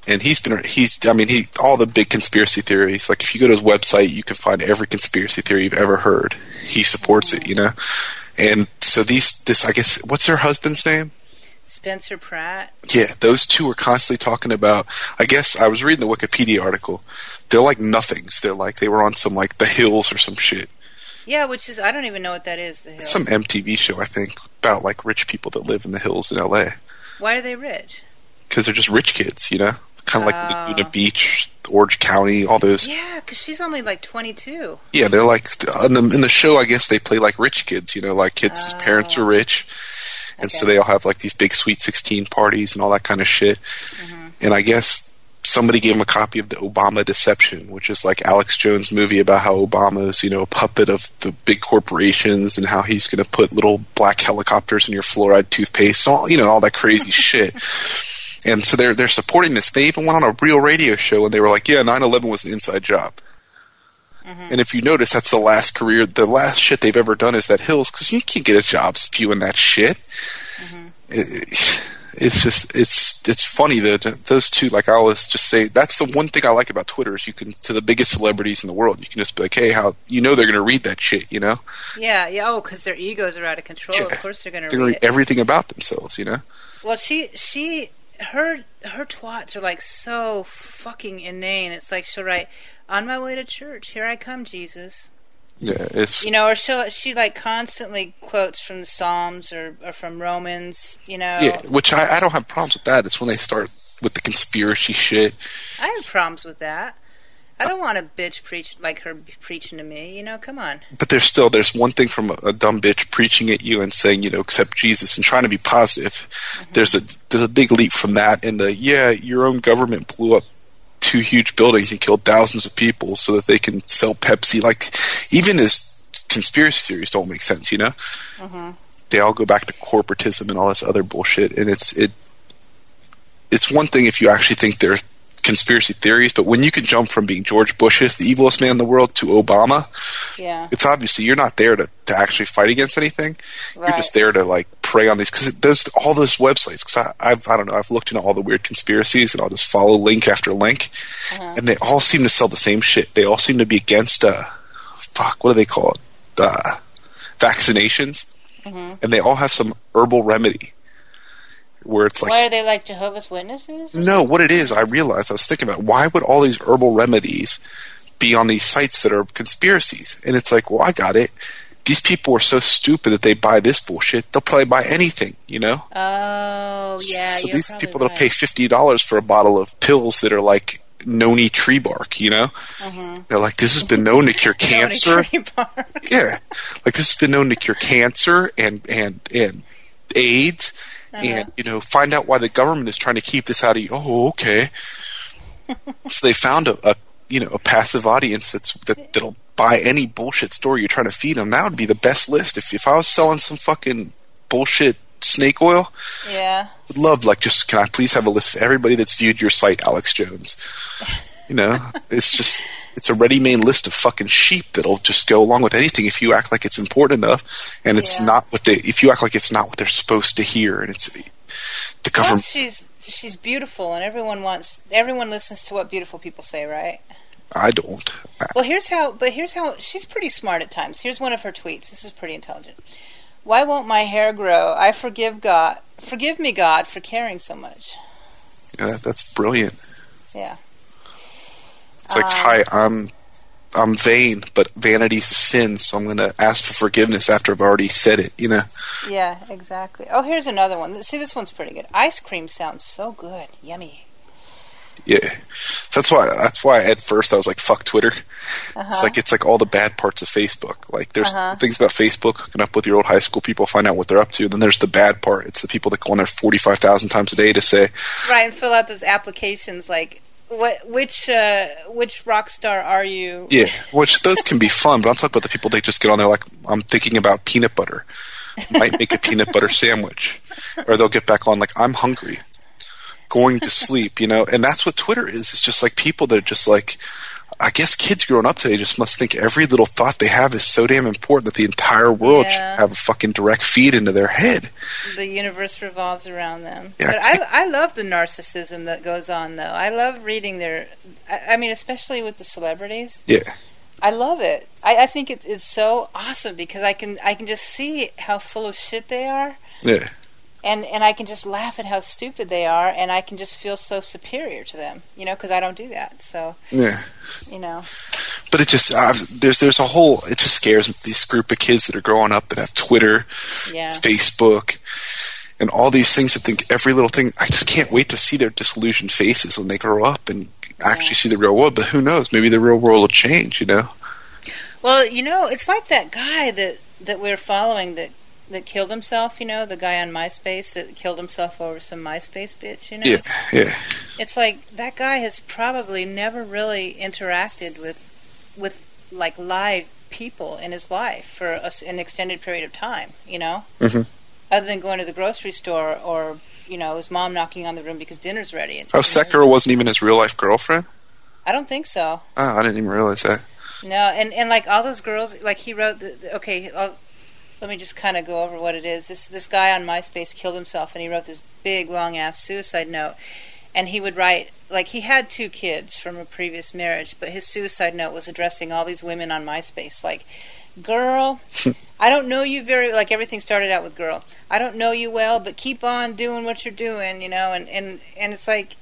And he's been he's I mean he all the big conspiracy theories like if you go to his website you can find every conspiracy theory you've ever heard. He supports it, you know. And so these this I guess what's her husband's name? Spencer Pratt. Yeah, those two are constantly talking about. I guess I was reading the Wikipedia article. They're like nothings. They're like they were on some like The Hills or some shit. Yeah, which is I don't even know what that is. The hill. It's some MTV show I think about like rich people that live in the hills in LA Why are they rich? because they're just rich kids, you know, kind of like Oh. Laguna Beach, Orange County, all those. Yeah, because she's only like 22. Yeah, they're like in the in the show. I guess they play like rich kids, you know, like kids whose parents Oh. are rich, and so they all have like these big sweet sixteen parties and all that kind of shit. Mm-hmm. And I guess somebody gave him a copy of the Obama Deception, which is like Alex Jones' movie about how Obama is, you know, a puppet of the big corporations and how he's going to put little black helicopters in your fluoride toothpaste, all you know, all that crazy shit. And so they're they're supporting this. They even went on a real radio show and they were like, "Yeah, 9/11 was an inside job." Mm-hmm. And if you notice, that's the last career, the last shit they've ever done is that Hills, because you can't get a job spewing that shit. Mm-hmm. It- it's just, it's it's funny that those two, like I always just say, that's the one thing I like about Twitter is you can to the biggest celebrities in the world, you can just be like, hey, how you know they're going to read that shit, you know? Yeah, yeah. Oh, because their egos are out of control. Of course they're going to They're gonna read everything about themselves, you know? Well, she she her her twats are like so fucking inane. It's like she'll write, "On my way to church, here I come, Jesus." Yeah, it's You know, or she'll she like constantly quotes from the Psalms or, or from Romans. You know, yeah, which I, I don't have problems with that. It's when they start with the conspiracy shit. I have problems with that. I don't want a bitch preach like her preaching to me. You know, come on. but there's still there's one thing from a, a dumb bitch preaching at you and saying you know accept Jesus and trying to be positive. Mm-hmm. There's a there's a big leap from that into uh, yeah your own government blew up two huge buildings and killed thousands of people so that they can sell Pepsi. Like even as conspiracy theories don't make sense, you know. Mm-hmm. They all go back to corporatism and all this other bullshit, and it's it. It's one thing if you actually think they're conspiracy theories, but when you can jump from being George Bush's the evilest man in the world to Obama, Yeah. it's obviously you're not there to, to actually fight against anything. You're just there to like prey on these because there's all those websites. Because I, I've I don't know I've looked into all the weird conspiracies and I'll just follow link after link, and they all seem to sell the same shit. They all seem to be against uh, fuck what do they call it? Uh, vaccinations, and they all have some herbal remedy where it's like Why are they like Jehovah's Witnesses? no, what it is, I realized I was thinking about why would all these herbal remedies be on these sites that are conspiracies? And it's like, well, I got it. These people are so stupid that they buy this bullshit. They'll probably buy anything, you know. Oh, yeah. so these people that'll pay fifty dollars for a bottle of pills that are like noni tree bark, you know. They're like, this has been known to cure Mm-hmm. Cancer. Yeah, like this has been known to cure cancer and and and AIDS, Uh-huh. and you know, find out why the government is trying to keep this out of you. Oh, okay. so they found a, a you know a passive audience that's that that'll buy any bullshit story you're trying to feed them. That would be the best list. If if I was selling some fucking bullshit snake oil, Yeah. would love like just can I please have a list of everybody that's viewed your site, Alex Jones. You know, it's just it's a ready-made list of fucking sheep that'll just go along with anything if you act like it's important enough, and it's Yeah. not what they if you act like it's not what they're supposed to hear, and it's the Well, government. she's she's beautiful, and everyone wants everyone listens to what beautiful people say, right? I don't. Well, here's how. But here's how. She's pretty smart at times. Here's one of her tweets. This is pretty intelligent. Why won't my hair grow? I forgive God. Forgive me, God, for caring so much. Yeah, that, that's brilliant. Yeah. It's like, Um, hi, I'm I'm vain, but vanity's a sin, so I'm going to ask for forgiveness after I've already said it. You know. Yeah. Exactly. Oh, here's another one. See, this one's pretty good. Ice cream sounds so good. Yummy. Yeah, so that's why that's why at first I was like, "Fuck Twitter." Uh-huh. It's like it's like all the bad parts of Facebook. Like there's Uh-huh. things about Facebook hooking up with your old high school people, find out what they're up to. Then there's the bad part. It's the people that go on there forty five thousand times a day to say, Right, and fill out those applications like what which uh, which rock star are you? "Yeah," which those can be fun. But I'm talking about the people they just get on there like, "I'm thinking about peanut butter." Might make a peanut butter sandwich, or they'll get back on like, "I'm hungry." Going to sleep, you know, and that's what Twitter is. It's just like people that are just like, I guess kids growing up today just must think every little thought they have is so damn important that the entire world Yeah. should have a fucking direct feed into their head. the universe revolves around them. Yeah, but I I, I love the narcissism that goes on, though. I love reading their. I, I mean, especially with the celebrities. Yeah. I love it. I, I think it's it's so awesome because I can I can just see how full of shit they are, Yeah. And and I can just laugh at how stupid they are, and I can just feel so superior to them, you know, because I don't do that. So Yeah. you know, But it just uh, there's there's a whole it just scares me, this group of kids that are growing up that have Twitter, yeah, Facebook, and all these things that think every little thing. I just can't wait to see their disillusioned faces when they grow up and actually see the real world. But who knows? Maybe the real world will change. You know? Well, you know, it's like that guy that that we're following that that killed himself. You know, the guy on MySpace that killed himself over some MySpace bitch. You know, Yeah. Yeah. it's like that guy has probably never really interacted with with like live people in his life for a an extended period of time. You know, Mhm. other than going to the grocery store or you know his mom knocking on the room because dinner's ready. And, Oh, girl wasn't even his real life girlfriend. I don't think so. Oh, I didn't even realize that. No, and and like all those girls, like he wrote. The, the- okay, I'll, let me just kind of go over what it is. This this guy on MySpace killed himself, and he wrote this big long ass suicide note. And he would write like he had two kids from a previous marriage, but his suicide note was addressing all these women on MySpace, like, "Girl, I don't know you very like everything started out with girl. I don't know you well, but keep on doing what you're doing, you know." And and and it's like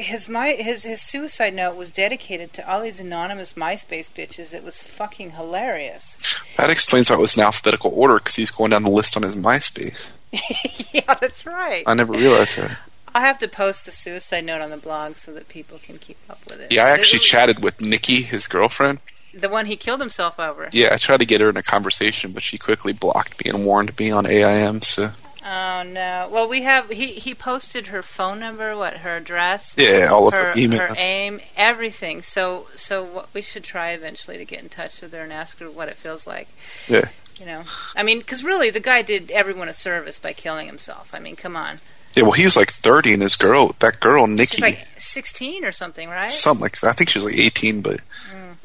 his my his his suicide note was dedicated to all these anonymous MySpace bitches. It was fucking hilarious. That explains why it was in alphabetical order because he's going down the list on his MySpace. yeah, that's right. I never realized that. I'll have to post the suicide note on the blog so that people can keep up with it. Yeah, I actually chatted with Nikki, his girlfriend. the one he killed himself over. Yeah, I tried to get her in a conversation, but she quickly blocked me and warned me on AIM. So Oh no. Well, we have he he posted her phone number, what her address, yeah, all of her email. her aim, everything. So so what we should try eventually to get in touch with her and ask her what it feels like. Yeah. You know, I mean, because really, the guy did everyone a service by killing himself. I mean, come on. Yeah, well, he was like 30, and his girl, that girl, Nikki, She's like 16 or something, right? something like that. I think she was like 18, but Mm.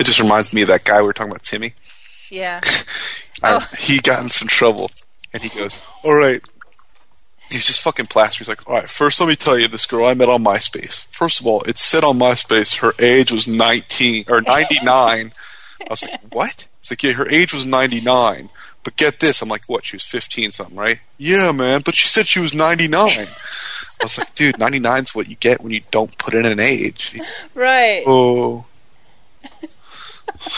it just reminds me of that guy we were talking about, Timmy. Yeah. I- Oh. he got in some trouble, and he goes, "All right." He's just fucking plaster. He's like, "All right, first let me tell you this girl I met on MySpace. First of all, it said on MySpace her age was 19 or 99." I was like, "What?" It's like, "Yeah, her age was 99." But get this, I'm like, "What? She was 15 something, right?" Yeah, man, but she said she was 99. I was like, "Dude, 99 is what you get when you don't put in an age." Right. Oh.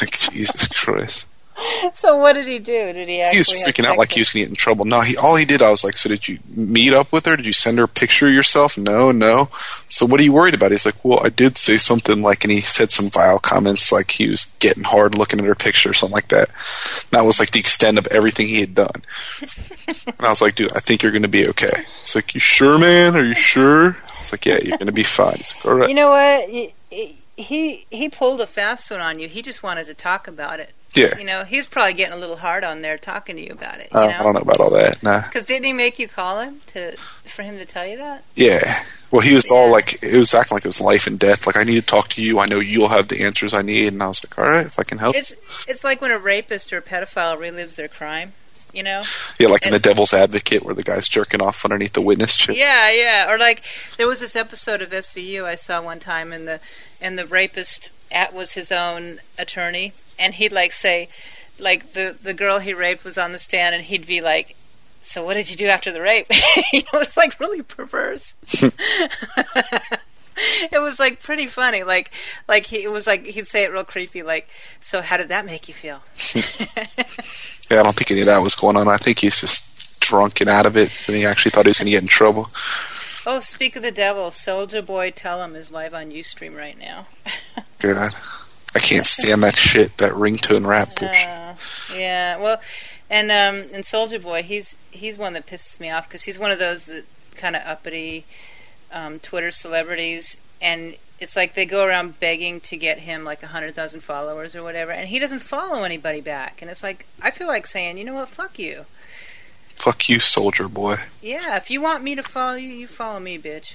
Like Jesus Christ. So what did he do? Did he he was freaking out like he was going to get in trouble. No, he all he did, I was like, so did you meet up with her? Did you send her a picture of yourself? No, no. So what are you worried about? He's like, well, I did say something like, and he said some vile comments like he was getting hard looking at her picture or something like that. And that was like the extent of everything he had done. and I was like, dude, I think you're going to be okay. He's like, you sure, man? Are you sure? I was like, yeah, you're going to be fine. He's like, all right. You know what? He he pulled a fast one on you. He just wanted to talk about it. Yeah. You know, he's probably getting a little hard on there talking to you about it. You Uh, I don't know, about all that. Nah. because didn't he make you call him to for him to tell you that? Yeah. Well, he was all like, it was acting like it was life and death. Like, I need to talk to you. I know you'll have the answers I need. And I was like, all right, if I can help. It's it's like when a rapist or a pedophile relives their crime. You know? Yeah, like in The Devil's Advocate where the guy's jerking off underneath the witness chair. Yeah, yeah. Or like there was this episode of SVU I saw one time, and the and the rapist at was his own attorney, and he'd like say, like the the girl he raped was on the stand, and he'd be like. So what did you do after the rape? you know, it's like really perverse. it was like pretty funny. Like, like he it was like he'd say it real creepy. Like, so how did that make you feel? Yeah, I don't think any of that was going on. I think he's just drunk and out of it. And he actually thought he was going to get in trouble. oh, speak of the devil, Soulja Boy, tell him is live on UStream right now. God. I can't stand that shit, that ringtone rap bullshit. Uh, yeah, well, and um, and Soulja Boy, he's he's one that pisses me off because he's one of those that kind of uppity um, Twitter celebrities, and it's like they go around begging to get him like a hundred thousand followers or whatever, and he doesn't follow anybody back, and it's like I feel like saying, you know what, fuck you. Fuck you, Soulja Boy. Yeah, if you want me to follow you, you follow me, bitch.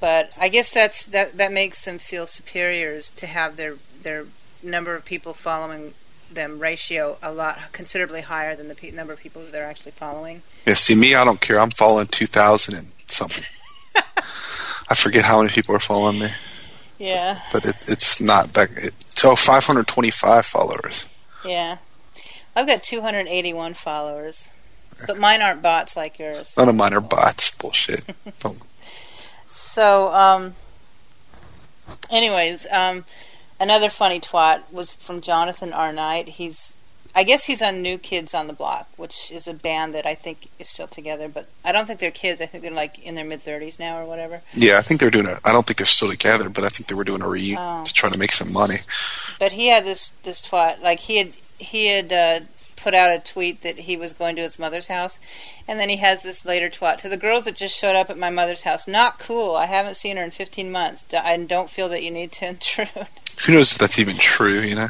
but I guess that's that that makes them feel superiors to have their their number of people following them ratio a lot considerably higher than the pe- number of people that they're actually following. Yeah, see me, I don't care. I'm following two thousand and something. I forget how many people are following me, Yeah, but it, it's not that. It, oh, 525 followers. yeah. I've got 281 followers, but mine aren't bots like yours. None of mine are bots. Bullshit. So, um, anyways, um, another funny twat was from Jonathan R. Knight. He's, I guess he's on New Kids on the Block, which is a band that I think is still together, but I don't think they're kids. I think they're like in their mid 30s now or whatever. yeah, I think they're doing it. I don't think they're still together, but I think they were doing a reunion Oh. to try to make some money. But he had this this twat like he had he had uh, put out a tweet that he was going to his mother's house, and then he has this later twat to the girls that just showed up at my mother's house. Not cool. I haven't seen her in 15 months. D- I don't feel that you need to intrude. Who knows if that's even true? You know?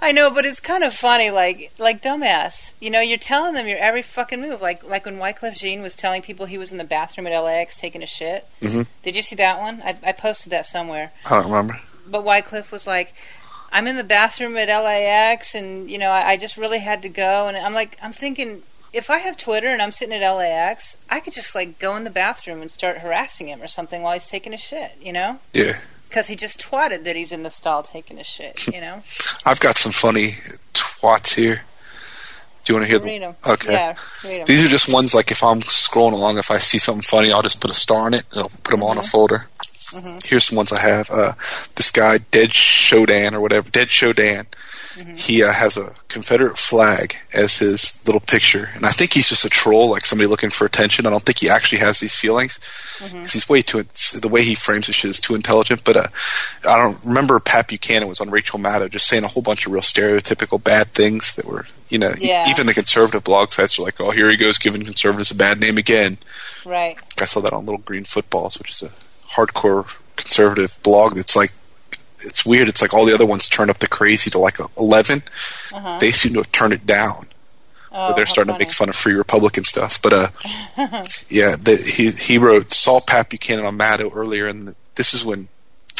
I know, but it's kind of funny, like like dumbass. You know, you're telling them your every fucking move. Like like when Wyclef Jean was telling people he was in the bathroom at LAX taking a shit. Mhm. Did you see that one? I, I posted that somewhere. I don't remember. But Wyclef was like, I'm in the bathroom at LAX, and you know, I, I just really had to go. And I'm like, I'm thinking, if I have Twitter and I'm sitting at LAX, I could just like go in the bathroom and start harassing him or something while he's taking a shit. You know? Yeah, Because he just twatted that he's in the stall taking a shit. You know? I've got some funny twats here. Do you want to hear read them? them. Okay. Yeah, read them. These are just ones like if I'm scrolling along, if I see something funny, I'll just put a star on it. and I'll put them on Mm-hmm. a folder. Here's some ones I have. Uh, this guy, Dead Shodan or whatever, Dead Shodan. Mm-hmm. He uh, has a Confederate flag as his little picture, and I think he's just a troll, like somebody looking for attention. I don't think he actually has these feelings Mm-hmm. he's way too. The way he frames his shit is too intelligent. But uh, I don't remember Pat Buchanan was on Rachel Maddow just saying a whole bunch of real stereotypical bad things that were, you know, e- even the conservative blog sites are like, "Oh, here he goes giving conservatives a bad name again." Right. I saw that on Little Green Footballs, which is a hardcore conservative blog that's like it's weird. It's like all the other ones turn up the crazy to like 11. Uh-huh. They seem to have turned it down. Oh, they're starting funny. to make fun of free Republican stuff. But uh, yeah, the, he he wrote Saul Pat Buchanan on Maddow earlier, and this is when,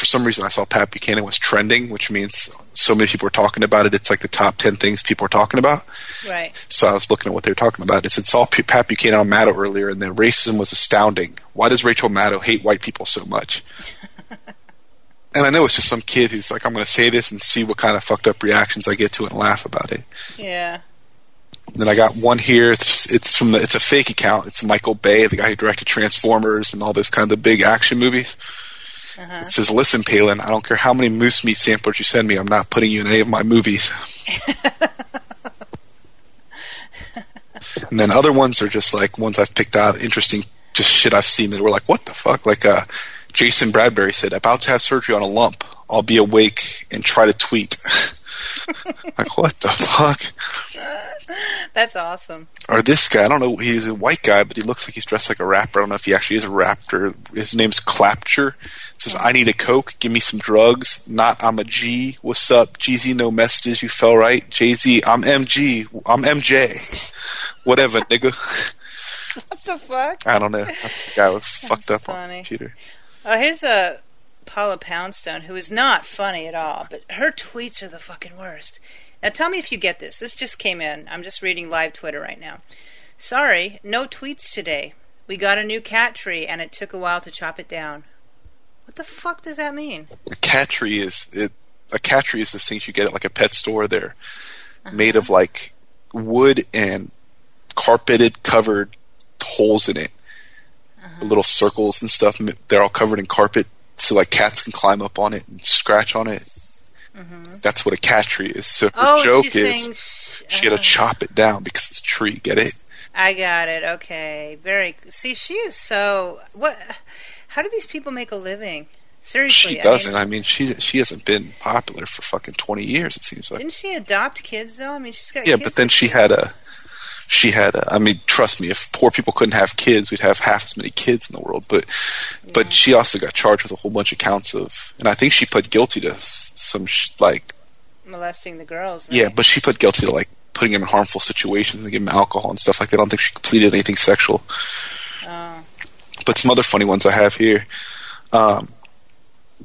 for some reason, I saw Pat Buchanan was trending, which means so many people were talking about it. It's like the top ten things people are talking about. Right. So I was looking at what they were talking about. It said saw Pat Buchanan on Maddow earlier, and the racism was astounding. Why does Rachel Maddow hate white people so much? and I know it's just some kid who's like, I'm going to say this and see what kind of fucked up reactions I get to it and laugh about it. Yeah. Then I got one here. It's it's from the, it's a fake account. It's Michael Bay, the guy who directed Transformers and all those kind of the big action movies. Uh-huh. It says, "Listen, Palin, I don't care how many moose meat samples you send me. I'm not putting you in any of my movies." and then other ones are just like ones I've picked out, interesting, just shit I've seen that were like, "What the fuck?" Like uh, Jason Bradbury said, "About to have surgery on a lump. I'll be awake and try to tweet." like what the fuck? That's awesome. or this guy. I don't know. He's a white guy, but he looks like he's dressed like a rapper. I don't know if he actually is a rapper. His name's Clapture. Says, "I need a coke. Give me some drugs. Not I'm a G. What's up, Jeezy? No messages. You fell right. Jay Z. I'm MG. I'm MJ. Whatever, nigga. What the fuck? I don't know. The guy was fucked up on the computer. Oh, here's a Paula Poundstone who is not funny at all, but her tweets are the fucking worst. Now tell me if you get this. This just came in. I'm just reading live Twitter right now. Sorry, no tweets today. We got a new cat tree and it took a while to chop it down. What the fuck does that mean? A cat tree is it. A cat tree is the things you get at like a pet store. They're uh-huh. made of like wood and carpeted, covered holes in it, uh-huh. little circles and stuff. They're all covered in carpet, so like cats can climb up on it and scratch on it. That's what a cat tree is. So her oh, joke is. Sh- she had to uh, chop it down because it's a tree. Get it? I got it. Okay, very. See, she is so. What? How do these people make a living? Seriously, She I doesn't. mean, I mean, she she hasn't been popular for fucking twenty years. It seems like. didn't she adopt kids though? I mean, she's got. Yeah, but then she had a. She had a. I mean, trust me. If poor people couldn't have kids, we'd have half as many kids in the world. But, but she also got charged with a whole bunch of counts of, and I think she pled guilty to some sh- like. molesting the girls. Right? Yeah, but she pled guilty to like putting them in harmful situations and giving them alcohol and stuff like that. I don't think she completed anything sexual. Oh. But some other funny ones I have here. Um,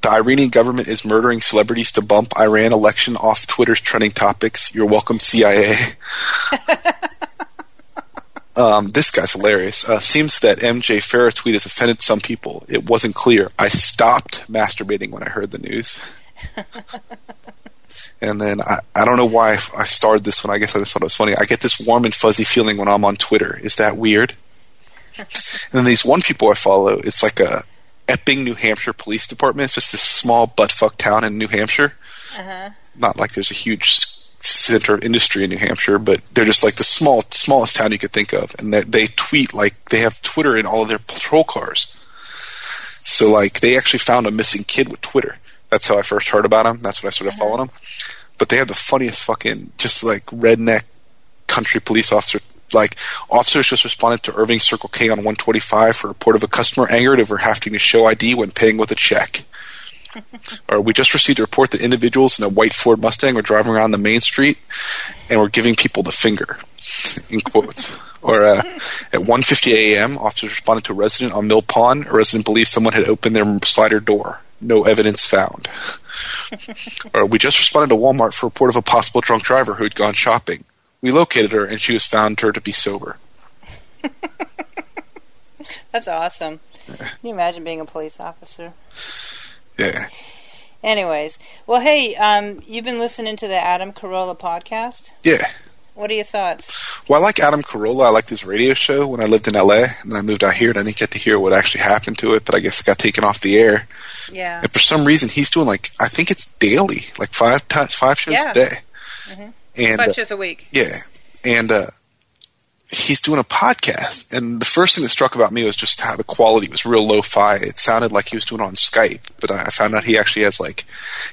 the Iranian government is murdering celebrities to bump Iran election off Twitter's trending topics. You're welcome, CIA. um, this guy's hilarious. Uh, seems that MJ Farrah tweet has offended some people. It wasn't clear. I stopped masturbating when I heard the news. and then I, I don't know why I started this one. I guess I just thought it was funny. I get this warm and fuzzy feeling when I'm on Twitter. Is that weird? and then these one people I follow, it's like a Epping, New Hampshire Police Department. It's just this small butt fuck town in New Hampshire. Uh-huh. Not like there's a huge center of industry in New Hampshire, but they're just like the small smallest town you could think of, and they, they tweet like they have Twitter in all of their patrol cars. So like they actually found a missing kid with Twitter. That's how I first heard about him. That's when I started uh-huh. following him. But they have the funniest fucking just like redneck country police officer like officers just responded to Irving Circle K on 125 for a report of a customer angered over having to show ID when paying with a check. or we just received a report that individuals in a white Ford Mustang were driving around the main street and were giving people the finger, in quotes. Or uh, at 1:50 a.m., officers responded to a resident on Mill Pond. A resident believed someone had opened their slider door. No evidence found. or we just responded to Walmart for a report of a possible drunk driver who had gone shopping. We located her, and she was found her to be sober. That's awesome. Can you imagine being a police officer? Yeah. Anyways, well, hey, um, you've been listening to the Adam Carolla podcast. Yeah. What are your thoughts? Well, I like Adam Carolla. I liked his radio show when I lived in LA, and then I moved out here, and I didn't get to hear what actually happened to it. But I guess it got taken off the air. Yeah. And for some reason, he's doing like I think it's daily, like five times, five shows yeah. a day. Mm-hmm. And five uh, shows a week. Yeah, and uh, he's doing a podcast. And the first thing that struck about me was just how the quality was real lo-fi. It sounded like he was doing it on Skype, but I found out he actually has like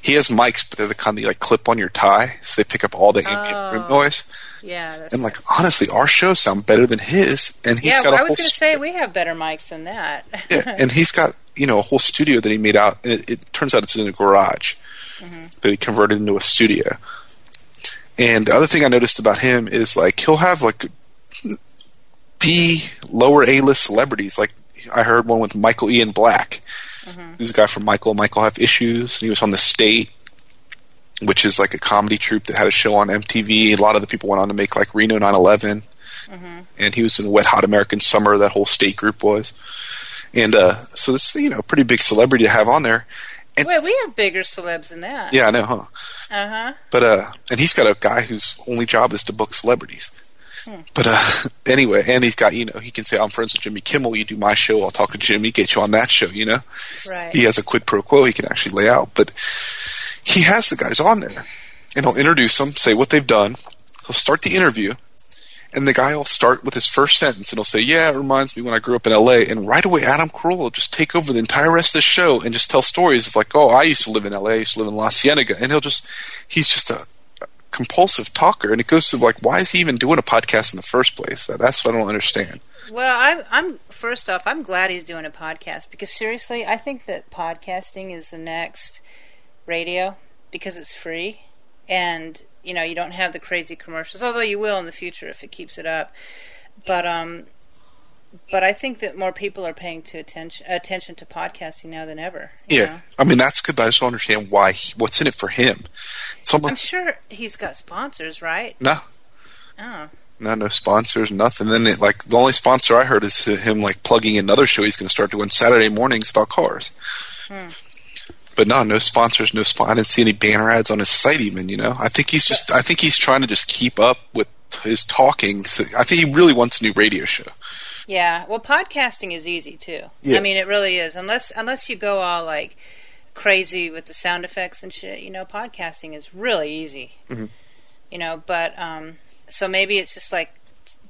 he has mics, but they're the kind that you like clip on your tie, so they pick up all the ambient oh. room noise. Yeah, and like nice. honestly, our shows sound better than his. And he's yeah, got well, I was going to say we have better mics than that. yeah, and he's got you know a whole studio that he made out. And it, it turns out it's in a garage mm-hmm. that he converted into a studio. And the other thing I noticed about him is like he'll have like B lower A list celebrities. Like I heard one with Michael Ian Black. Mm-hmm. He's a guy from Michael. Michael have issues. And he was on the State, which is like a comedy troupe that had a show on MTV. A lot of the people went on to make like Reno 911. Mm-hmm. And he was in Wet Hot American Summer. That whole State group was. And uh, so this you know a pretty big celebrity to have on there. And Wait, we have bigger celebs than that. Yeah, I know, huh? Uh huh. But uh, and he's got a guy whose only job is to book celebrities. Hmm. But uh, anyway, and he's got you know he can say I'm friends with Jimmy Kimmel. You do my show, I'll talk to Jimmy, get you on that show. You know, right? He has a quid pro quo he can actually lay out, but he has the guys on there, and he'll introduce them, say what they've done. He'll start the interview, and the guy will start with his first sentence and he'll say, Yeah, it reminds me when I grew up in LA. And right away, Adam Carolla will just take over the entire rest of the show and just tell stories of, like, Oh, I used to live in LA, I used to live in La Cienega. And he'll just, he's just a, a compulsive talker. And it goes to, like, why is he even doing a podcast in the first place? That's what I don't understand. Well, I'm, I'm first off, I'm glad he's doing a podcast because seriously, I think that podcasting is the next radio because it's free and you know you don't have the crazy commercials although you will in the future if it keeps it up but um but I think that more people are paying to attention attention to podcasting now than ever. Yeah, know? I mean that's good, but I just don't understand why. He, what's in it for him? Someone, I'm sure he's got sponsors, right? No. Oh. No, no sponsors, nothing. Then it, like the only sponsor I heard is him like plugging another show he's going to start doing Saturday mornings about cars. Hmm. But no, no sponsors, no. I didn't see any banner ads on his site even. You know, I think he's just. I think he's trying to just keep up with his talking. So I think he really wants a new radio show. Yeah, well, podcasting is easy too. Yeah. I mean, it really is. Unless unless you go all like crazy with the sound effects and shit, you know, podcasting is really easy. Mm-hmm. You know, but um, so maybe it's just like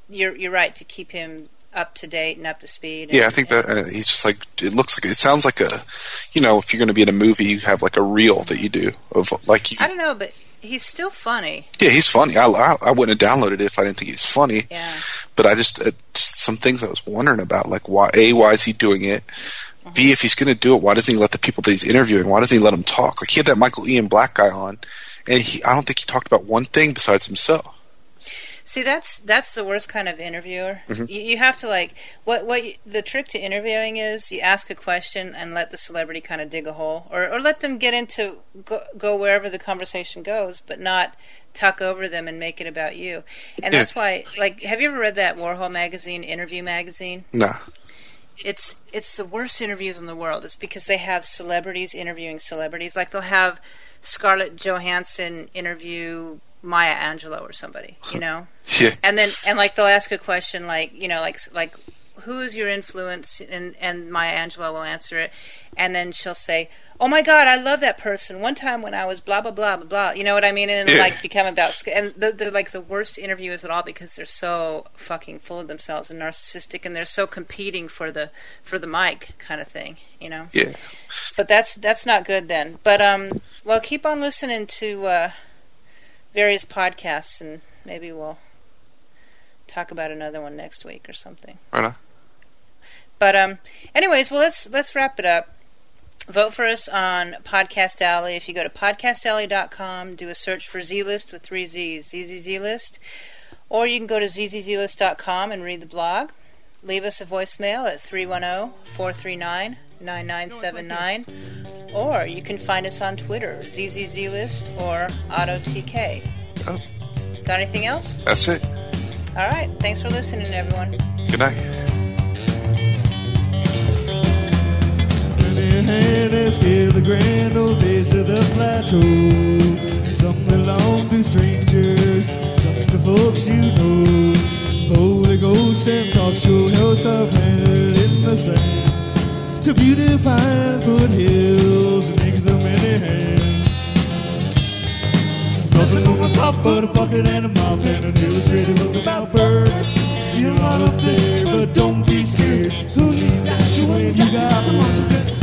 you're you're right to keep him up to date and up to speed. And, yeah, I think that uh, he's just like it looks like it sounds like a, you know, if you're going to be in a movie, you have like a reel that you do of like you. I don't know, but he's still funny. Yeah, he's funny. I, I, I wouldn't have downloaded it if I didn't think he's funny. Yeah. But I just, uh, just some things I was wondering about, like why a why is he doing it? Mm-hmm. B if he's going to do it, why doesn't he let the people that he's interviewing? Why doesn't he let them talk? Like he had that Michael Ian Black guy on, and he I don't think he talked about one thing besides himself. See, that's that's the worst kind of interviewer. Mhm. You, you have to like what what you, the trick to interviewing is. You ask a question and let the celebrity kind of dig a hole, or or let them get into go, go wherever the conversation goes, but not talk over them and make it about you. And Yeah. that's why, like, have you ever read that Warhol magazine, Interview magazine? Nah. it's it's the worst interviews in the world. It's because they have celebrities interviewing celebrities. Like they'll have Scarlett Johansson interview Maya Angelou or somebody, you know, Yeah. and then and like they'll ask a question like you know like like who is your influence and and Maya Angelou will answer it, and then she'll say. Oh my God! I love that person. One time when I was blah blah blah blah blah, you know what I mean, and Yeah. like become about and they're, they're like the worst interviewers at all because they're so fucking full of themselves and narcissistic, and they're so competing for the for the mic kind of thing, you know. Yeah. But that's that's not good then. But um, well, keep on listening to uh, various podcasts, and maybe we'll talk about another one next week or something. Right. But um, anyways, well let's let's wrap it up. Vote for us on Podcast Alley. If you go to podcastalley.com, do a search for Z List with three Z's, ZZZ List, or you can go to zzlist.com and read the blog. Leave us a voicemail at 310 439 9979, or you can find us on Twitter, ZZZ List or AutoTK. Oh, Got anything else? that's it. All right. Thanks for listening, everyone. Good night. Many hands scale the grand old face of the plateau. Some belong to strangers, some to folks you know. Holy Ghost and talk show hills are planted in the sand to beautify foothills and make them any hand. Nothing on the top but a bucket and a mop and an illustrated book about birds. See a lot up there, but don't be scared. Who needs action when you got some on this?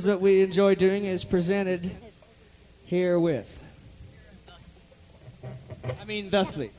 That we enjoy doing is presented herewith. I mean, thusly.